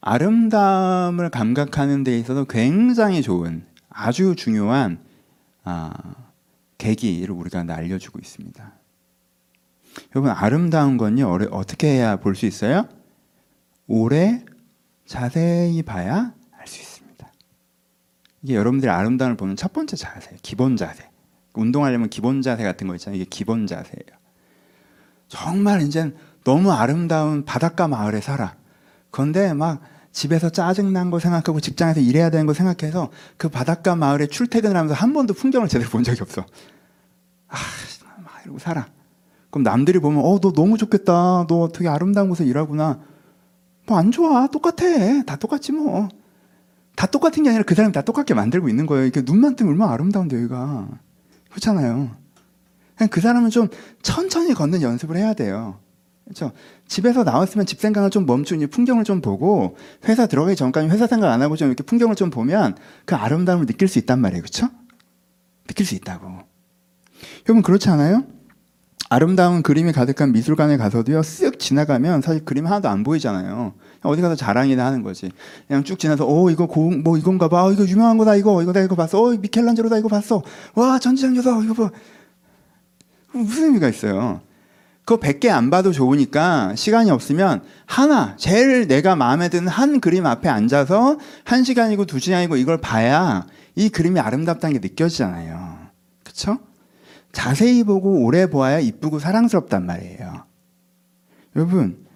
아름다움을 감각하는 데 있어서 굉장히 좋은 아주 중요한 아, 계기를 우리가 알려주고 있습니다. 여러분 아름다운 건요 어떻게 해야 볼 수 있어요? 오래 자세히 봐야 알 수 있습니다. 이게 여러분들이 아름다움을 보는 첫 번째 자세, 기본 자세. 운동하려면 기본 자세 같은 거 있잖아요. 이게 기본 자세예요. 정말 이제 너무 아름다운 바닷가 마을에 살아. 그런데 막 집에서 짜증난 거 생각하고 직장에서 일해야 되는 거 생각해서 그 바닷가 마을에 출퇴근을 하면서 한 번도 풍경을 제대로 본 적이 없어. 아, 막 이러고 살아. 그럼 남들이 보면 어, 너 너무 좋겠다. 너 되게 아름다운 곳에 일하구나. 뭐 안 좋아. 똑같아. 다 똑같지 뭐. 다 똑같은 게 아니라 그 사람이 다 똑같게 만들고 있는 거예요. 이렇게 눈만 뜨면 얼마나 아름다운데 여기가. 그렇잖아요. 그냥 그 사람은 좀 천천히 걷는 연습을 해야 돼요. 그렇죠? 집에서 나왔으면 집 생각을 좀 멈추니 풍경을 좀 보고 회사 들어가기 전까지 회사 생각 안 하고 좀 이렇게 풍경을 좀 보면 그 아름다움을 느낄 수 있단 말이에요. 그렇죠? 느낄 수 있다고. 여러분 그렇지 않아요? 아름다운 그림이 가득한 미술관에 가서도요 쓱 지나가면 사실 그림 하나도 안 보이잖아요. 어디 가서 자랑이나 하는 거지. 그냥 쭉 지나서 어 이거 고, 뭐 이건가 봐. 어, 이거 유명한 거다 이거 이거 다 이거 봤어. 어 미켈란젤로다 이거 봤어. 와 전지장교다 이거 봐. 무슨 의미가 있어요? 그거 100개 안 봐도 좋으니까 시간이 없으면 하나 제일 내가 마음에 드는 한 그림 앞에 앉아서 한 시간이고 두 시간이고 이걸 봐야 이 그림이 아름답다는 게 느껴지잖아요. 그렇죠? 자세히 보고 오래 보아야 이쁘고 사랑스럽단 말이에요. 여러분,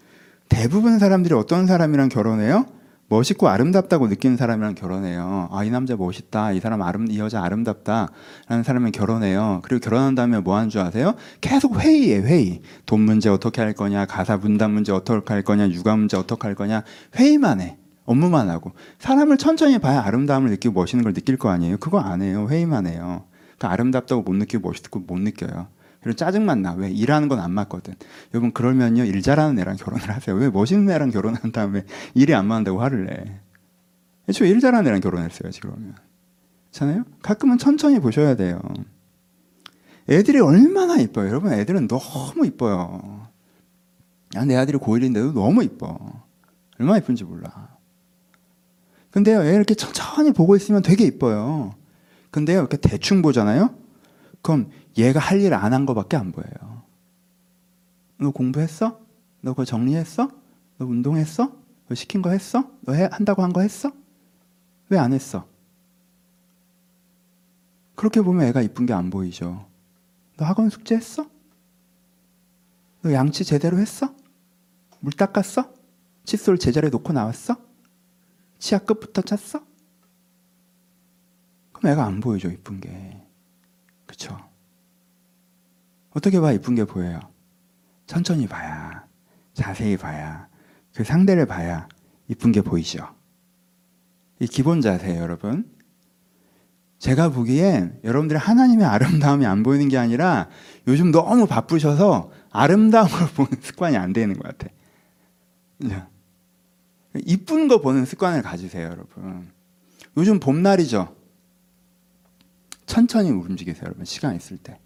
대부분 사람들이 어떤 사람이랑 결혼해요? 멋있고 아름답다고 느끼는 사람이랑 결혼해요. 아, 이 남자 멋있다. 이 사람 아름, 이 여자 아름답다. 라는 사람이랑 결혼해요. 그리고 결혼한 다음에 뭐 하는 줄 아세요? 계속 회의에 회의. 돈 문제 어떻게 할 거냐, 가사 분담 문제 어떻게 할 거냐, 육아 문제 어떻게 할 거냐. 회의만 해. 업무만 하고. 사람을 천천히 봐야 아름다움을 느끼고 멋있는 걸 느낄 거 아니에요? 그거 안 해요. 회의만 해요. 그 아름답다고 못 느끼고 멋있고 못 느껴요. 그리고 짜증만 나. 왜? 일하는 건 안 맞거든. 여러분, 그러면요, 일 잘하는 애랑 결혼을 하세요. 왜 멋있는 애랑 결혼한 다음에 일이 안 맞는다고 화를 내? 애초에 일 잘하는 애랑 결혼했어야지, 그러면. 그렇잖아요? 가끔은 천천히 보셔야 돼요. 애들이 얼마나 이뻐요. 여러분, 애들은 너무 이뻐요. 야, 내 아들이 고1인데도 너무 이뻐. 얼마나 이쁜지 몰라. 근데요, 애 이렇게 천천히 보고 있으면 되게 이뻐요. 근데요, 이렇게 대충 보잖아요? 그럼 얘가 할 일 안 한 거밖에 안 보여요. 너 공부했어? 너 그거 정리했어? 너 운동했어? 너 시킨 거 했어? 너 해, 한다고 한 거 했어? 왜 안 했어? 그렇게 보면 애가 이쁜 게 안 보이죠. 너 학원 숙제 했어? 너 양치 제대로 했어? 물 닦았어? 칫솔 제자리에 놓고 나왔어? 치아 끝부터 찼어? 그럼 애가 안 보이죠, 이쁜 게. 그쵸? 어떻게 봐 이쁜 게 보여요? 천천히 봐야, 자세히 봐야, 그 상대를 봐야 이쁜 게 보이죠. 이 기본 자세예요, 여러분. 제가 보기엔 여러분들이 하나님의 아름다움이 안 보이는 게 아니라 요즘 너무 바쁘셔서 아름다움을 보는 습관이 안 되는 것 같아. 이쁜 거 보는 습관을 가지세요, 여러분. 요즘 봄날이죠. 천천히 움직이세요, 여러분. 시간 있을 때.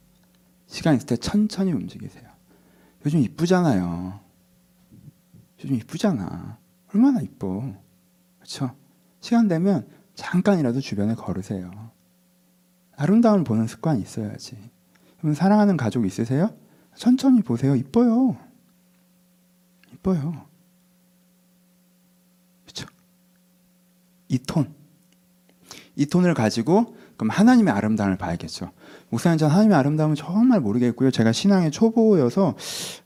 시간 있을 때 천천히 움직이세요. 요즘 이쁘잖아요. 요즘 이쁘잖아. 얼마나 이뻐. 그렇죠? 시간 되면 잠깐이라도 주변에 걸으세요. 아름다움을 보는 습관이 있어야지. 그럼 사랑하는 가족 있으세요? 천천히 보세요. 이뻐요. 이뻐요. 그렇죠? 이 톤. 이 톤을 가지고 그럼 하나님의 아름다움을 봐야겠죠. 목사님 전 하나님의 아름다움은 정말 모르겠고요. 제가 신앙의 초보여서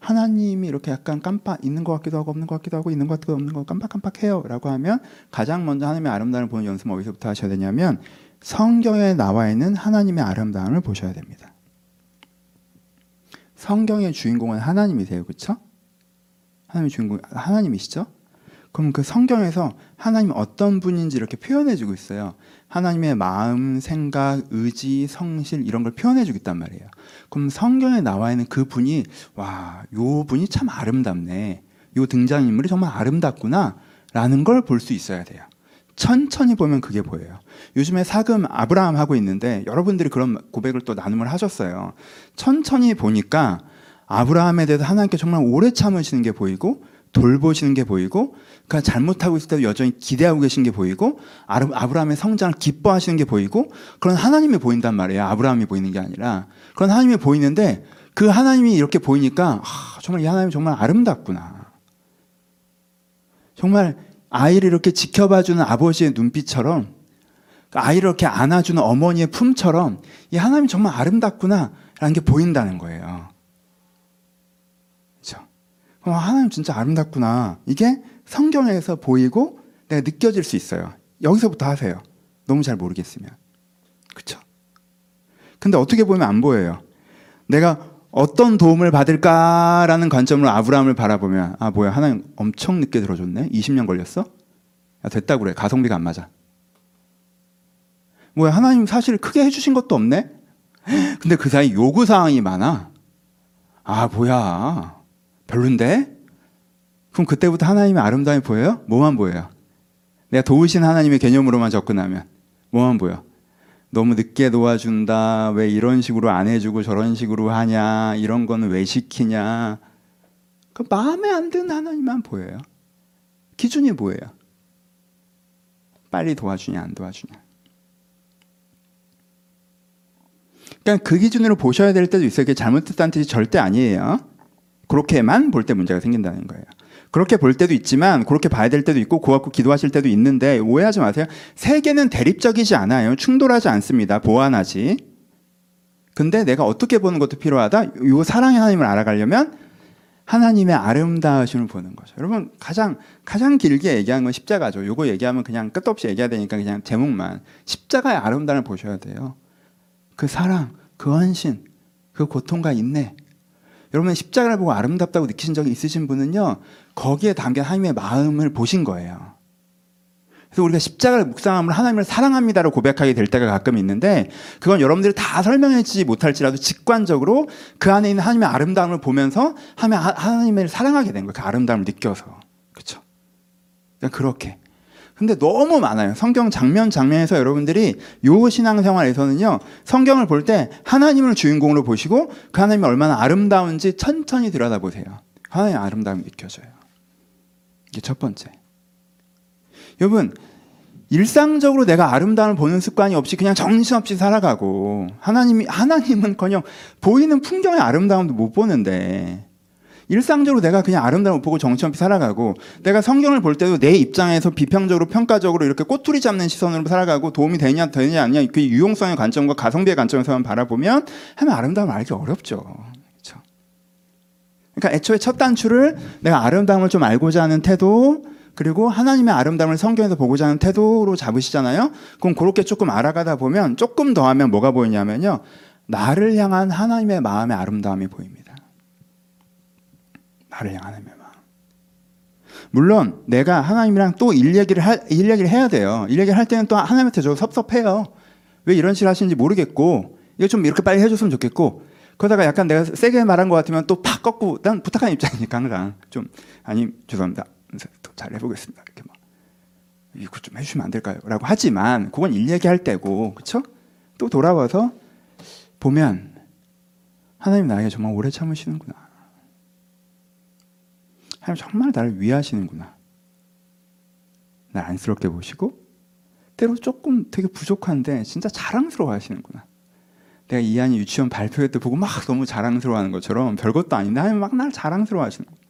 하나님이 이렇게 약간 깜빡 있는 것 같기도 하고 없는 것 같기도 하고 있는 것 같기도 없는 것 깜빡깜빡해요라고 하면 가장 먼저 하나님의 아름다움을 보는 연습은 어디서부터 하셔야 되냐면 성경에 나와 있는 하나님의 아름다움을 보셔야 됩니다. 성경의 주인공은 하나님이세요, 그렇죠? 하나님의 주인공 하나님이시죠? 그럼 그 성경에서 하나님 어떤 분인지 이렇게 표현해주고 있어요. 하나님의 마음, 생각, 의지, 성실 이런 걸 표현해 주겠단 말이에요. 그럼 성경에 나와 있는 그 분이 와, 요 분이 참 아름답네. 요 등장인물이 정말 아름답구나 라는 걸 볼 수 있어야 돼요. 천천히 보면 그게 보여요. 요즘에 사금 아브라함 하고 있는데 여러분들이 그런 고백을 또 나눔을 하셨어요. 천천히 보니까 아브라함에 대해서 하나님께 정말 오래 참으시는 게 보이고 돌보시는 게 보이고 그러니까 잘못하고 있을 때도 여전히 기대하고 계신 게 보이고 아브라함의 성장을 기뻐하시는 게 보이고 그런 하나님이 보인단 말이에요. 아브라함이 보이는 게 아니라 그런 하나님이 보이는데 그 하나님이 이렇게 보이니까 아, 정말 이 하나님이 정말 아름답구나. 정말 아이를 이렇게 지켜봐주는 아버지의 눈빛처럼 아이를 이렇게 안아주는 어머니의 품처럼 이 하나님이 정말 아름답구나라는 게 보인다는 거예요. 그렇죠? 하나님 진짜 아름답구나. 이게 성경에서 보이고 내가 느껴질 수 있어요. 여기서부터 하세요. 너무 잘 모르겠으면. 그렇죠? 근데 어떻게 보면 안 보여요. 내가 어떤 도움을 받을까라는 관점으로 아브라함을 바라보면 아 뭐야 하나님 엄청 늦게 들어줬네 20년 걸렸어 야 됐다 그래 가성비가 안 맞아 뭐야 하나님 사실 크게 해주신 것도 없네 근데 그 사이 요구 사항이 많아 아 뭐야 별론데 그럼 그때부터 하나님의 아름다움이 보여요 뭐만 보여요 내가 도우신 하나님의 개념으로만 접근하면 뭐만 보여 너무 늦게 도와준다. 왜 이런 식으로 안 해주고 저런 식으로 하냐. 이런 거는 왜 시키냐. 그 마음에 안 드는 하나님만 보여요. 기준이 뭐예요? 빨리 도와주냐, 안 도와주냐. 그러니까 그 기준으로 보셔야 될 때도 있어요. 그게 잘못됐다는 뜻이 절대 아니에요. 그렇게만 볼 때 문제가 생긴다는 거예요. 그렇게 볼 때도 있지만 그렇게 봐야 될 때도 있고 고맙고 기도하실 때도 있는데 오해하지 마세요. 세계는 대립적이지 않아요. 충돌하지 않습니다. 보완하지. 근데 내가 어떻게 보는 것도 필요하다. 요 사랑의 하나님을 알아가려면 하나님의 아름다우심을 보는 거죠. 여러분 가장 가장 길게 얘기한 건 십자가죠. 요거 얘기하면 그냥 끝도 없이 얘기해야 되니까 그냥 제목만 십자가의 아름다움을 보셔야 돼요. 그 사랑, 그 헌신, 그 고통과 인내. 여러분 십자가를 보고 아름답다고 느끼신 적이 있으신 분은요 거기에 담긴 하나님의 마음을 보신 거예요. 그래서 우리가 십자가를 묵상함을 하나님을 사랑합니다로 고백하게 될 때가 가끔 있는데 그건 여러분들이 다 설명해주지 못할지라도 직관적으로 그 안에 있는 하나님의 아름다움을 보면서 하나님을 사랑하게 된 거예요. 그 아름다움을 느껴서. 그렇죠? 그러니까 그렇게. 근데 너무 많아요. 성경 장면 장면에서 여러분들이 요 신앙생활에서는요. 성경을 볼 때 하나님을 주인공으로 보시고 그 하나님이 얼마나 아름다운지 천천히 들여다보세요. 하나님의 아름다움이 느껴져요. 이게 첫 번째. 여러분, 일상적으로 내가 아름다움을 보는 습관이 없이 그냥 정신없이 살아가고 하나님이 하나님은 커녕 보이는 풍경의 아름다움도 못 보는데 일상적으로 내가 그냥 아름다움을 보고 정신없이 살아가고 내가 성경을 볼 때도 내 입장에서 비평적으로 평가적으로 이렇게 꼬투리 잡는 시선으로 살아가고 도움이 되냐 되냐 아니냐 그 유용성의 관점과 가성비의 관점에서만 바라보면 하면 아름다움을 알기 어렵죠. 그렇죠? 그러니까 애초에 첫 단추를 내가 아름다움을 좀 알고자 하는 태도 그리고 하나님의 아름다움을 성경에서 보고자 하는 태도로 잡으시잖아요. 그럼 그렇게 조금 알아가다 보면 조금 더 하면 뭐가 보이냐면요. 나를 향한 하나님의 마음의 아름다움이 보입니다. 나를 향한 하나님의 마음. 물론 내가 하나님이랑 또 일 얘기를 할, 일 얘기를 해야 돼요. 일 얘기를 할 때는 또 하나님한테 저 섭섭해요. 왜 이런 식으로 하시는지 모르겠고 이거 좀 이렇게 빨리 해줬으면 좋겠고 그러다가 약간 내가 세게 말한 것 같으면 또 팍 꺾고 난 부탁하는 입장이니까 항상 좀 아니 죄송합니다. 잘 해보겠습니다. 이렇게 막 이거 좀 해주시면 안 될까요? 라고 하지만 그건 일 얘기할 때고 그쵸? 또 돌아와서 보면 하나님 나에게 정말 오래 참으시는구나. 하나님 정말 나를 위하시는구나. 날 안쓰럽게 보시고 때로 조금 되게 부족한데 진짜 자랑스러워 하시는구나. 내가 이한이 유치원 발표회 때 보고 막 너무 자랑스러워하는 것처럼 별것도 아닌데 하나님 막 날 자랑스러워 하시는 거예요.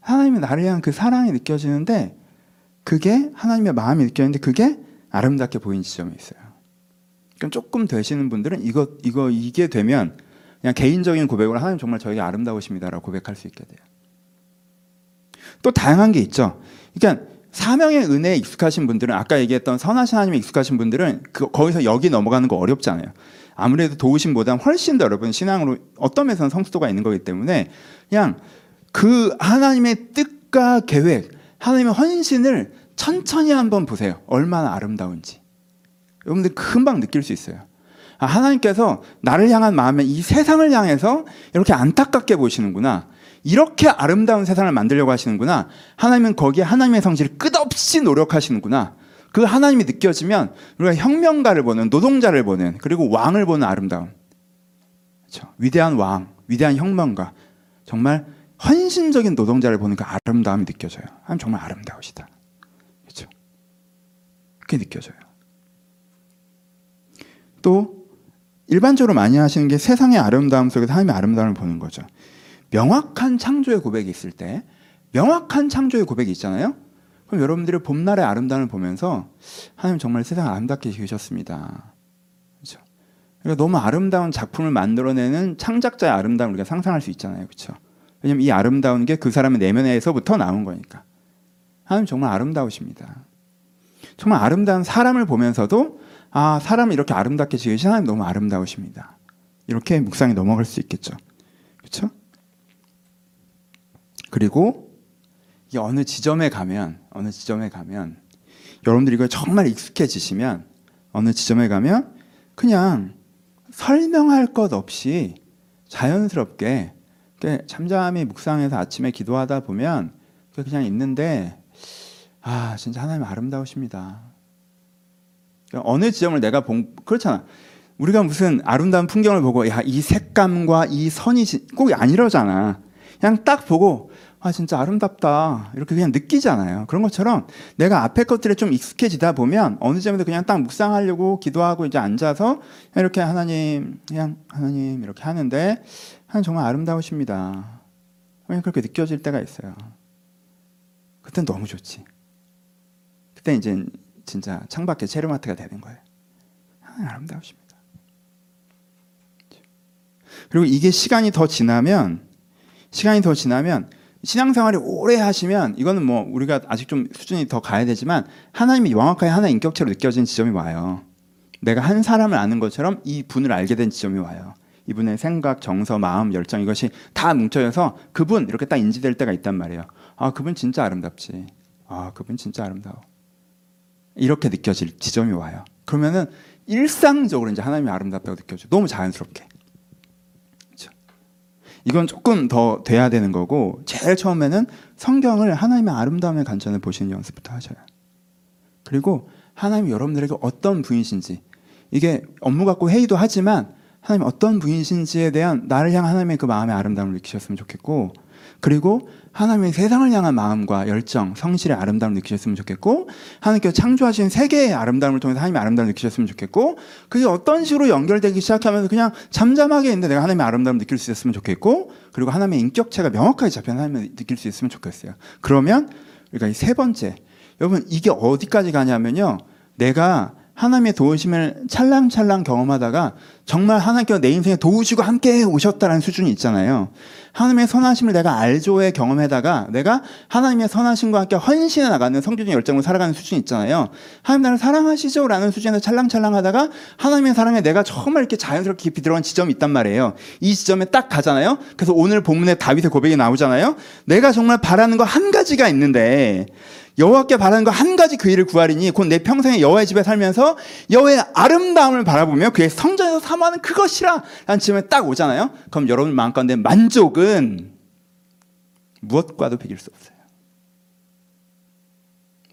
하나님이 나를 향한 그 사랑이 느껴지는데 그게 하나님의 마음이 느껴지는데 그게 아름답게 보이는 지점이 있어요. 그럼 조금 되시는 분들은 이거 이거 이게 되면 그냥 개인적인 고백으로 하나님 정말 저에게 아름다우십니다라고 고백할 수 있게 돼요. 또 다양한 게 있죠. 그러니까 사명의 은혜에 익숙하신 분들은 아까 얘기했던 선하신 하나님에 익숙하신 분들은 그, 거기서 여기 넘어가는 거 어렵지 않아요. 아무래도 도우심보다 훨씬 더 여러분 신앙으로 어떤 면에서는 성숙도가 있는 거기 때문에 그냥 그 하나님의 뜻과 계획, 하나님의 헌신을 천천히 한번 보세요. 얼마나 아름다운지. 여러분들 금방 느낄 수 있어요. 아, 하나님께서 나를 향한 마음에 이 세상을 향해서 이렇게 안타깝게 보시는구나. 이렇게 아름다운 세상을 만들려고 하시는구나. 하나님은 거기에 하나님의 성질을 끝없이 노력하시는구나. 그 하나님이 느껴지면 우리가 혁명가를 보는 노동자를 보는 그리고 왕을 보는 아름다움. 그렇죠? 위대한 왕, 위대한 혁명가, 정말 헌신적인 노동자를 보는 그 아름다움이 느껴져요. 하나님 정말 아름다우시다. 그렇죠? 그게 느껴져요. 또 일반적으로 많이 하시는 게 세상의 아름다움 속에서 하나님의 아름다움을 보는 거죠. 명확한 창조의 고백이 있을 때 명확한 창조의 고백이 있잖아요. 그럼 여러분들이 봄날의 아름다움을 보면서 하나님 정말 세상을 아름답게 지으셨습니다. 그렇죠? 그러니까 너무 아름다운 작품을 만들어내는 창작자의 아름다움을 우리가 상상할 수 있잖아요. 그렇죠? 왜냐면 이 아름다운 게 그 사람의 내면에서부터 나온 거니까. 하나님 정말 아름다우십니다. 정말 아름다운 사람을 보면서도 아, 사람을 이렇게 아름답게 지으신 하나님 너무 아름다우십니다. 이렇게 묵상이 넘어갈 수 있겠죠. 그렇죠? 그리고 이 어느 지점에 가면 어느 지점에 가면 여러분들이 이거 정말 익숙해지시면 어느 지점에 가면 그냥 설명할 것 없이 자연스럽게 잠잠히 묵상해서 아침에 기도하다 보면 그냥 있는데 아 진짜 하나님 아름다우십니다. 어느 지점을 내가 본 그렇잖아. 우리가 무슨 아름다운 풍경을 보고 야 이 색감과 이 선이 꼭 안 이러잖아. 그냥 딱 보고 아 진짜 아름답다 이렇게 그냥 느끼잖아요. 그런 것처럼 내가 앞에 것들에 좀 익숙해지다 보면 어느 점에서 그냥 딱 묵상하려고 기도하고 이제 앉아서 이렇게 하나님 그냥 하나님 이렇게 하는데 하나님 정말 아름다우십니다. 그냥 그렇게 느껴질 때가 있어요. 그땐 너무 좋지. 그때 이제 진짜 창밖에 체르마트가 되는 거예요. 하나님 아름다우십니다. 그리고 이게 시간이 더 지나면 시간이 더 지나면 신앙생활이 오래 하시면 이거는 뭐 우리가 아직 좀 수준이 더 가야 되지만 하나님이 명확하게 하나의 인격체로 느껴지는 지점이 와요. 내가 한 사람을 아는 것처럼 이 분을 알게 된 지점이 와요. 이분의 생각, 정서, 마음, 열정 이것이 다 뭉쳐져서 그분 이렇게 딱 인지될 때가 있단 말이에요. 아 그분 진짜 아름답지. 아 그분 진짜 아름다워. 이렇게 느껴질 지점이 와요. 그러면은 일상적으로 이제 하나님이 아름답다고 느껴져. 너무 자연스럽게. 이건 조금 더 돼야 되는 거고 제일 처음에는 성경을 하나님의 아름다움의 관점을 보시는 연습부터 하셔요. 그리고 하나님이 여러분들에게 어떤 분이신지 이게 업무 갖고 회의도 하지만 하나님 어떤 분이신지에 대한 나를 향한 하나님의 그 마음의 아름다움을 느끼셨으면 좋겠고 그리고 하나님의 세상을 향한 마음과 열정, 성실의 아름다움을 느끼셨으면 좋겠고 하나님께서 창조하신 세계의 아름다움을 통해서 하나님의 아름다움을 느끼셨으면 좋겠고 그게 어떤 식으로 연결되기 시작하면서 그냥 잠잠하게 있는데 내가 하나님의 아름다움을 느낄 수 있었으면 좋겠고 그리고 하나님의 인격체가 명확하게 잡힌 하나님을 느낄 수 있으면 좋겠어요. 그러면 우리가 이세 번째 여러분 이게 어디까지 가냐면요. 내가 하나님의 도우심을 찰랑찰랑 경험하다가 정말 하나님께서 내 인생에 도우시고 함께 오셨다는 수준이 있잖아요. 하나님의 선하심을 내가 알조에 경험하다가 내가 하나님의 선하심과 함께 헌신해 나가는 성교적 열정으로 살아가는 수준이 있잖아요. 하나님 나를 사랑하시죠? 라는 수준에서 찰랑찰랑 하다가 하나님의 사랑에 내가 정말 이렇게 자연스럽게 깊이 들어간 지점이 있단 말이에요. 이 지점에 딱 가잖아요. 그래서 오늘 본문에 다윗의 고백이 나오잖아요. 내가 정말 바라는 거 한 가지가 있는데 여호와께 바라는 거 한 가지 그 일을 구하리니 곧 내 평생에 여호와의 집에 살면서 여호와의 아름다움을 바라보며 그의 성전에서 사모하는 그것이라 라는 질문에 딱 오잖아요. 그럼 여러분 마음 가운데 만족은 무엇과도 비길 수 없어요.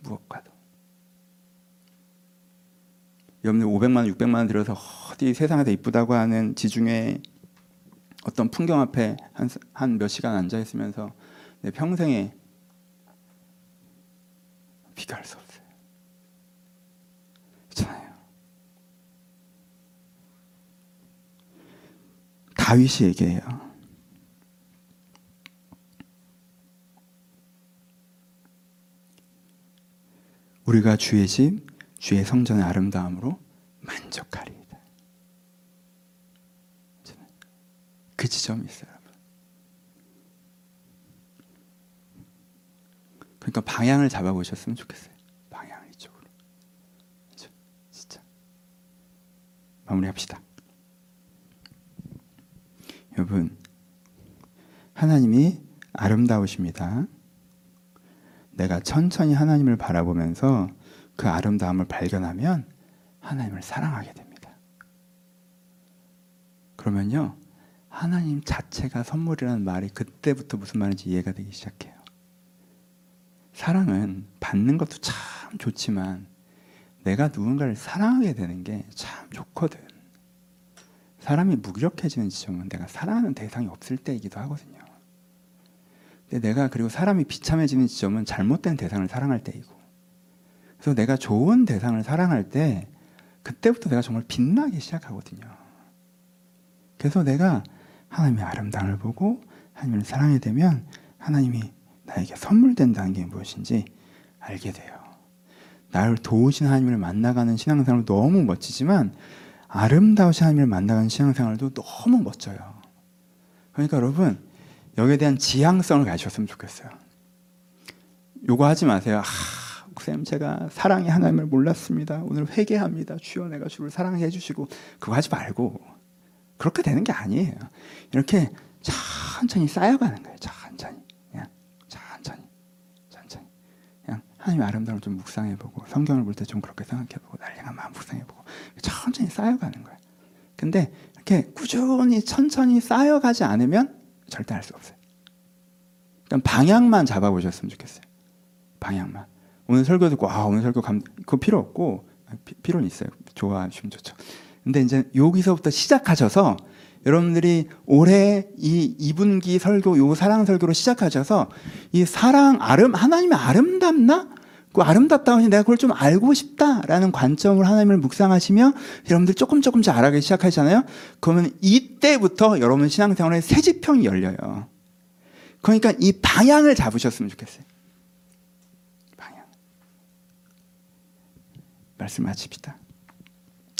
무엇과도. 여러분들 500만 원, 600만 원 들여서 어디 세상에서 이쁘다고 하는 지중해 어떤 풍경 앞에 한 몇 시간 앉아 있으면서 내 평생에 비교할 수 없어요. 그렇잖아요. 다윗이 얘기해요. 우리가 주의 집, 주의 성전의 아름다움으로 만족하리이다. 그 지점이 있어요, 여러분. 그러니까 방향을 잡아보셨으면 좋겠어요. 방향 이쪽으로. 그렇죠? 진짜. 마무리합시다. 여러분, 하나님이 아름다우십니다. 내가 천천히 하나님을 바라보면서 그 아름다움을 발견하면 하나님을 사랑하게 됩니다. 그러면요, 하나님 자체가 선물이라는 말이 그때부터 무슨 말인지 이해가 되기 시작해요. 사랑은 받는 것도 참 좋지만 내가 누군가를 사랑하게 되는 게 참 좋거든. 사람이 무기력해지는 지점은 내가 사랑하는 대상이 없을 때이기도 하거든요. 내가 그리고 사람이 비참해지는 지점은 잘못된 대상을 사랑할 때이고 그래서 내가 좋은 대상을 사랑할 때 그때부터 내가 정말 빛나기 시작하거든요. 그래서 내가 하나님의 아름다움을 보고 하나님을 사랑하게 되면 하나님이 나에게 선물된다는 게 무엇인지 알게 돼요. 나를 도우신 하나님을 만나가는 신앙생활 너무 멋지지만 아름다우신 하나님을 만나가는 신앙생활도 너무 멋져요. 그러니까 여러분 여기에 대한 지향성을 가지셨으면 좋겠어요. 요거 하지 마세요. 아, 쌤 제가 사랑의 하나님을 몰랐습니다. 오늘 회개합니다. 주여 내가 주를 사랑해 주시고 그거 하지 말고 그렇게 되는 게 아니에요. 이렇게 천천히 쌓여가는 거예요. 천천히 그냥 천천히 천천히 그냥 하나님의 아름다움을 좀 묵상해보고 성경을 볼 때 좀 그렇게 생각해보고 날량한 마음 묵상해보고 천천히 쌓여가는 거예요. 근데 이렇게 꾸준히 천천히 쌓여가지 않으면 절대 할수 없어요. 그러니까 방향만 잡아보셨으면 좋겠어요. 방향만. 오늘 설교 듣고 아 오늘 설교 감 그거 필요 없고 피, 필요는 있어요. 좋아하시면 좋죠. 근데 이제 여기서부터 시작하셔서 여러분들이 올해 이 2분기 설교 요 사랑 설교로 시작하셔서 이 사랑 아름 하나님의 아름답나? 그 아름답다 하니 내가 그걸 좀 알고 싶다라는 관점을 하나님을 묵상하시며 여러분들 조금 조금씩 알아가기 시작하잖아요. 그러면 이 때부터 여러분 신앙생활에 새 지평이 열려요. 그러니까 이 방향을 잡으셨으면 좋겠어요. 방향. 말씀 마칩시다.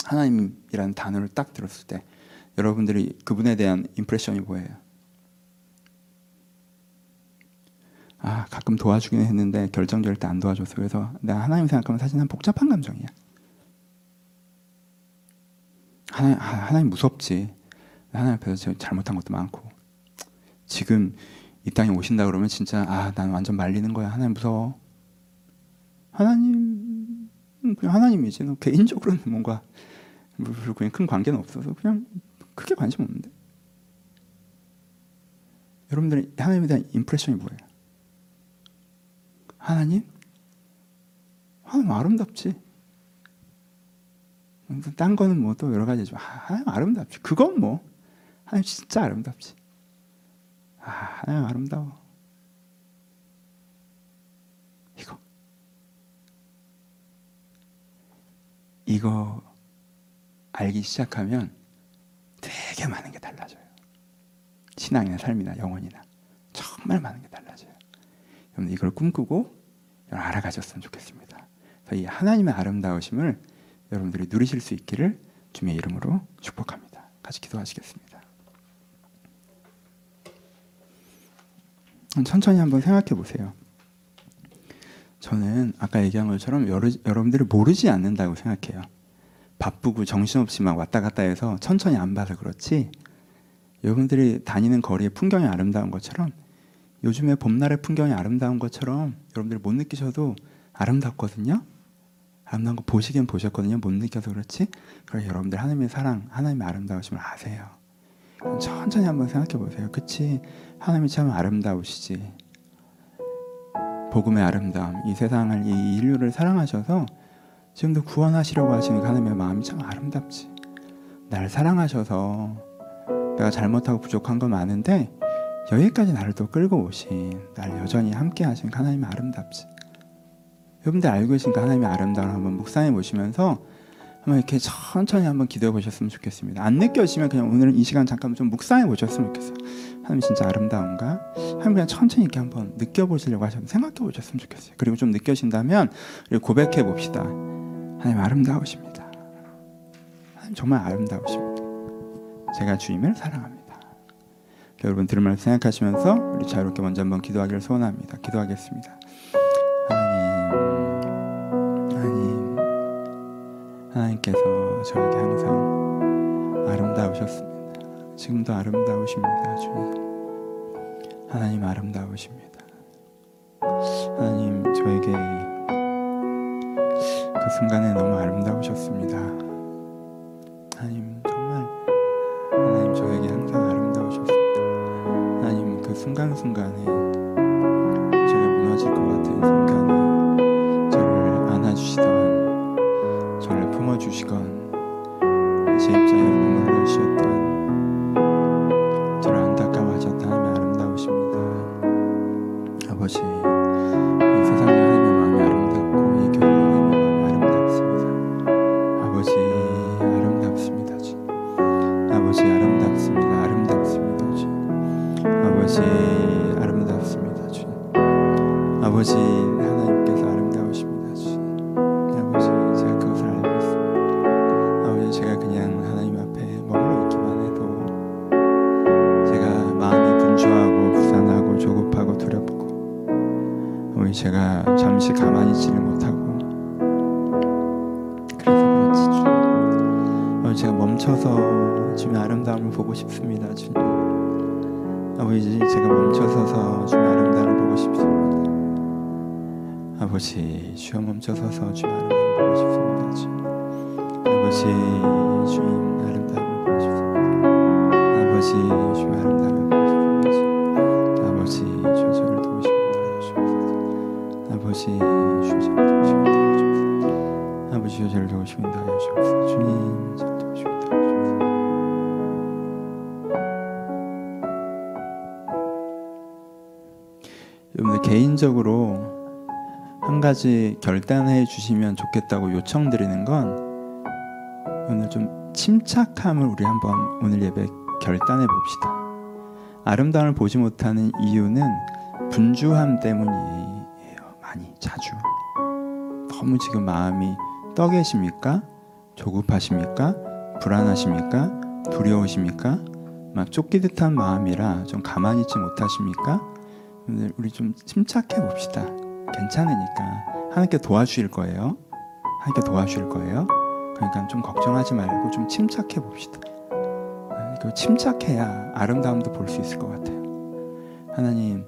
하나님이라는 단어를 딱 들었을 때 여러분들이 그분에 대한 임프레션이 뭐예요? 아 가끔 도와주긴 했는데 결정될 때 안 도와줘서 그래서 내가 하나님 생각하면 사실 한 복잡한 감정이야. 하나님, 하나님 무섭지. 하나님 앞에서 잘못한 것도 많고 지금 이 땅에 오신다 그러면 진짜 아 난 완전 말리는 거야. 하나님 무서워. 하나님 그냥 하나님이지. 너 개인적으로는 뭔가 그냥 큰 관계는 없어서 그냥 크게 관심 없는데. 여러분들 하나님에 대한 임프레션이 뭐예요? 하나님? 하나님 아름답지. 딴 거는 뭐 또 여러 가지죠. 아, 하나님 아름답지. 그건 뭐 하나님 진짜 아름답지. 아, 하나님 아름다워. 이거. 이거 알기 시작하면 되게 많은 게 달라져요. 신앙이나 삶이나 영혼이나 정말 많은 게 달라져요. 여러분 이걸 꿈꾸고 알아가셨으면 좋겠습니다. 이 하나님의 아름다우심을 여러분들이 누리실 수 있기를 주님의 이름으로 축복합니다. 같이 기도하시겠습니다. 천천히 한번 생각해 보세요. 저는 아까 얘기한 것처럼 여러, 여러분들이 모르지 않는다고 생각해요. 바쁘고 정신없이 막 왔다 갔다 해서 천천히 안 봐서 그렇지 여러분들이 다니는 거리의 풍경이 아름다운 것처럼 요즘에 봄날의 풍경이 아름다운 것처럼 여러분들이 못 느끼셔도 아름답거든요. 아름다운 거 보시긴 보셨거든요. 못 느껴서 그렇지. 그래 여러분들 하나님의 사랑, 하나님의 아름다우심을 아세요. 천천히 한번 생각해 보세요. 그치? 하나님이 참 아름다우시지. 복음의 아름다움, 이 세상을 이 인류를 사랑하셔서 지금도 구원하시려고 하시는 하나님의 마음이 참 아름답지. 날 사랑하셔서 내가 잘못하고 부족한 건 많은데 여기까지 나를 또 끌고 오신 날 여전히 함께 하신 하나님의 아름답지. 여러분들 알고 계신가 하나님의 아름다움을 한번 묵상해 보시면서 한번 이렇게 천천히 한번 기도해 보셨으면 좋겠습니다. 안 느껴지면 그냥 오늘은 이 시간 잠깐 좀 묵상해 보셨으면 좋겠어요. 하나님 진짜 아름다운가? 하나님 그냥 천천히 이렇게 한번 느껴보시려고 하셨는데 생각해 보셨으면 좋겠어요. 그리고 좀 느껴진다면 고백해 봅시다. 하나님 아름다우십니다. 하나님 정말 아름다우십니다. 제가 주님을 사랑합니다. 여러분 들은 말 생각하시면서 우리 자유롭게 먼저 한번 기도하기를 소원합니다. 기도하겠습니다. 하나님께서 저에게 항상 아름다우셨습니다. 지금도 아름다우십니다, 주님. 하나님 아름다우십니다. 하나님 저에게 그 순간에 너무 아름다우셨습니다. 하나님 정말 하나님 저에게 항상 아름다우셨습니다. 하나님 그 순간순간에 제가 무너질 것 같은 순간에 품어주시건 가지 결단해 주시면 좋겠다고 요청드리는 건 오늘 좀 침착함을 우리 한번 오늘 예배 결단해 봅시다. 아름다움을 보지 못하는 이유는 분주함 때문이에요. 많이 자주. 너무 지금 마음이 떠 계십니까? 조급하십니까? 불안하십니까? 두려우십니까? 막 쫓기듯한 마음이라 좀 가만히 있지 못하십니까? 오늘 우리 좀 침착해 봅시다. 괜찮으니까 하나님께 도와주실 거예요. 하나님께 도와주실 거예요. 그러니까 좀 걱정하지 말고 좀 침착해 봅시다. 그 침착해야 아름다움도 볼 수 있을 것 같아요. 하나님,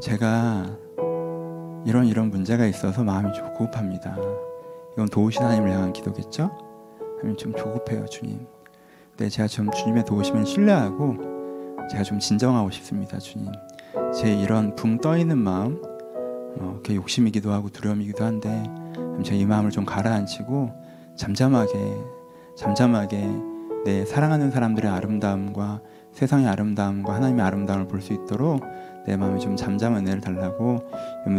제가 이런 이런 문제가 있어서 마음이 조급합니다. 이건 도우신 하나님을 향한 기도겠죠? 하나님 좀 조급해요, 주님. 네, 제가 좀 주님의 도우심을 신뢰하고 제가 좀 진정하고 싶습니다, 주님. 제 이런 붕 떠 있는 마음, 어, 그 욕심이기도 하고 두려움이기도 한데 제이 마음을 좀 가라앉히고 잠잠하게 잠잠하게 내 사랑하는 사람들의 아름다움과 세상의 아름다움과 하나님의 아름다움을 볼 수 있도록 내 마음이 좀 잠잠한 은혜를 달라고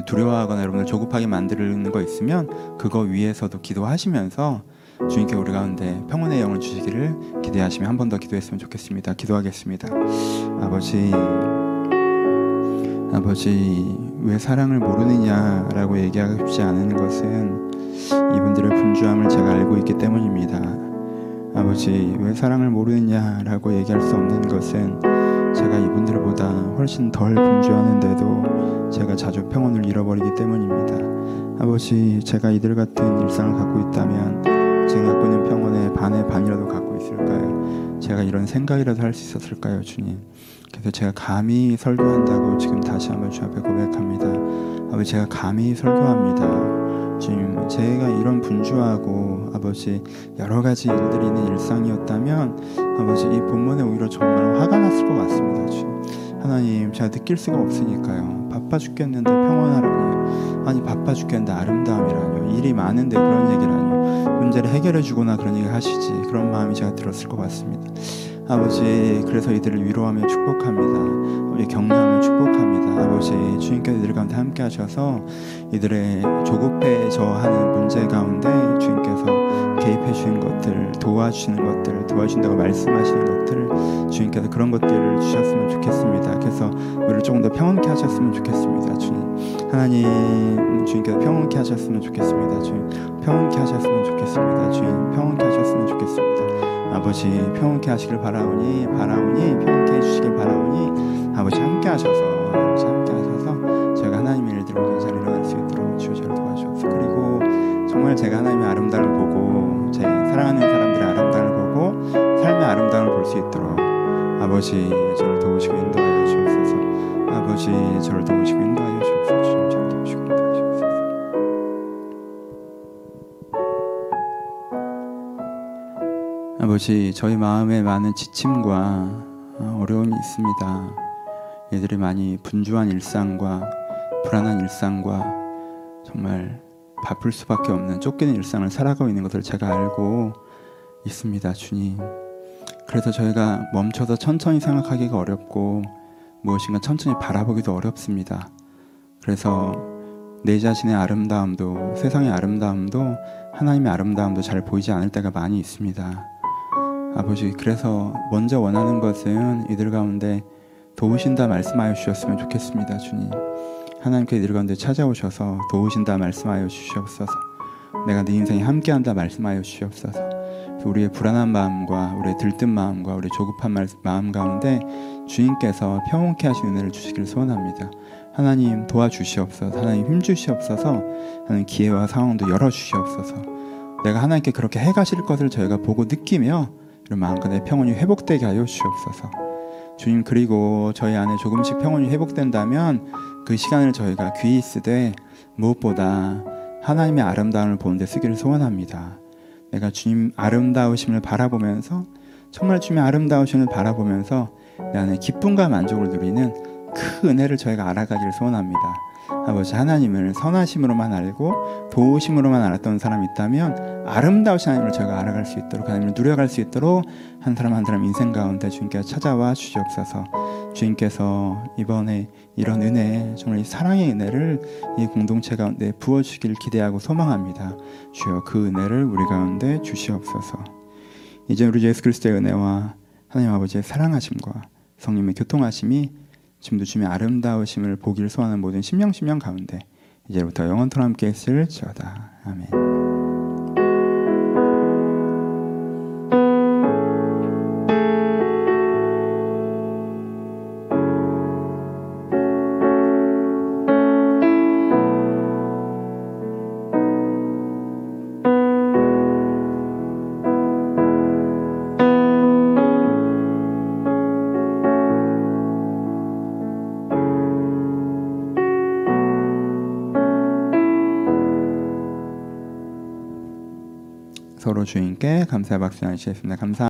두려워하거나 여러분을 조급하게 만드는 거 있으면 그거 위에서도 기도하시면서 주님께 우리 가운데 평온의 영을 주시기를 기대하시며 한 번 더 기도했으면 좋겠습니다. 기도하겠습니다. 아버지 아버지 왜 사랑을 모르느냐라고 얘기하고 싶지 않은 것은 이분들의 분주함을 제가 알고 있기 때문입니다. 아버지 왜 사랑을 모르느냐라고 얘기할 수 없는 것은 제가 이분들보다 훨씬 덜 분주하는데도 제가 자주 평온을 잃어버리기 때문입니다. 아버지 제가 이들 같은 일상을 갖고 있다면 제가 갖고 있는 평온의 반의 반이라도 갖고 있을까요? 제가 이런 생각이라도 할 수 있었을까요, 주님? 그래서 제가 감히 설교한다고 지금 다시 한번 주 앞에 고백합니다. 아버지 제가 감히 설교합니다. 주님 제가 이런 분주하고 아버지 여러 가지 일들이 있는 일상이었다면 아버지 이 본문에 오히려 정말 화가 났을 것 같습니다. 주님 하나님 제가 느낄 수가 없으니까요. 바빠 죽겠는데 평온하라니요. 아니 바빠 죽겠는데 아름다움이라뇨. 일이 많은데 그런 얘기라뇨. 문제를 해결해 주거나 그런 얘기 하시지. 그런 마음이 제가 들었을 것 같습니다. 아버지 그래서 이들을 위로하며 축복합니다. 아버지 격려하며 축복합니다. 아버지 주님께서 이들 가운데 함께 하셔서 이들의 조급해져 하는 문제 가운데 주님께서 개입해 주신 것들 도와주시는 것들 도와주신다고 말씀하시는 것들 주님께서 그런 것들을 주셨으면 좋겠습니다. 그래서 우리를 조금 더 평온케 하셨으면 좋겠습니다. 주님 하나님 주님께서 평온케 하셨으면 좋겠습니다. 주님 평온케 하셨으면 좋겠습니다. 주님 평온케 하셨으면 좋겠습니다. 아버지 평온케 하시길 바라오니 바라오니 평온케 해주시길 바라오니 아버지 함께 하셔서 아버지 함께 하셔서 저희가 하나님의 일들을 잘 일어날 수 있도록 주여 저를 도와주옵소서 그리고 정말 제가 하나님의 아름다움을 보고 제 사랑하는 사람 아름다움을 볼 수 있도록 아버지 저를 도우시고 인도하여 주옵소서. 아버지 저를 도우시고 인도하여 주옵소서. 저를 도우시고 인도하여 주옵소서. 아버지 저희 마음에 많은 지침과 어, 어려움이 있습니다. 얘들이 많이 분주한 일상과 불안한 일상과 정말 바쁠 수밖에 없는 쫓기는 일상을 살아가고 있는 것을 제가 알고 있습니다 주님 그래서 저희가 멈춰서 천천히 생각하기가 어렵고 무엇인가 천천히 바라보기도 어렵습니다. 그래서 내 자신의 아름다움도 세상의 아름다움도 하나님의 아름다움도 잘 보이지 않을 때가 많이 있습니다. 아버지 그래서 먼저 원하는 것은 이들 가운데 도우신다 말씀하여 주셨으면 좋겠습니다. 주님 하나님께 이들 가운데 찾아오셔서 도우신다 말씀하여 주시옵소서 내가 네 인생에 함께한다 말씀하여 주시옵소서 우리의 불안한 마음과 우리의 들뜬 마음과 우리의 조급한 마음 가운데 주님께서 평온케 하신 은혜를 주시기를 소원합니다. 하나님 도와주시옵소서. 하나님 힘주시옵소서. 하나님 기회와 상황도 열어주시옵소서. 내가 하나님께 그렇게 해가실 것을 저희가 보고 느끼며 이런 마음과 내 평온이 회복되게 하여 주시옵소서. 주님 그리고 저희 안에 조금씩 평온이 회복된다면 그 시간을 저희가 귀히 쓰되 무엇보다 하나님의 아름다움을 보는데 쓰기를 소원합니다. 내가 주님 아름다우심을 바라보면서 정말 주님의 아름다우심을 바라보면서 내 안에 기쁨과 만족을 누리는 그 은혜를 저희가 알아가기를 소원합니다. 아버지 하나님을 선하심으로만 알고 도우심으로만 알았던 사람이 있다면 아름다우신 하나님을 저희가 알아갈 수 있도록 하나님을 누려갈 수 있도록 한 사람 한 사람 인생 가운데 주님께서 찾아와 주시옵소서 주님께서 이번에 이런 은혜 정말 이 사랑의 은혜를 이 공동체 가운데 부어주길 기대하고 소망합니다 주여 그 은혜를 우리 가운데 주시옵소서 이제 우리 예수 그리스도의 은혜와 하나님 아버지의 사랑하심과 성령의 교통하심이 지금도 주님의 아름다우심을 보기를 소원하는 모든 심령 심령 가운데 이제부터 영원토록 함께 있을지어다. 아멘. 주인께 감사의 박수 나누시겠습니다. 감사.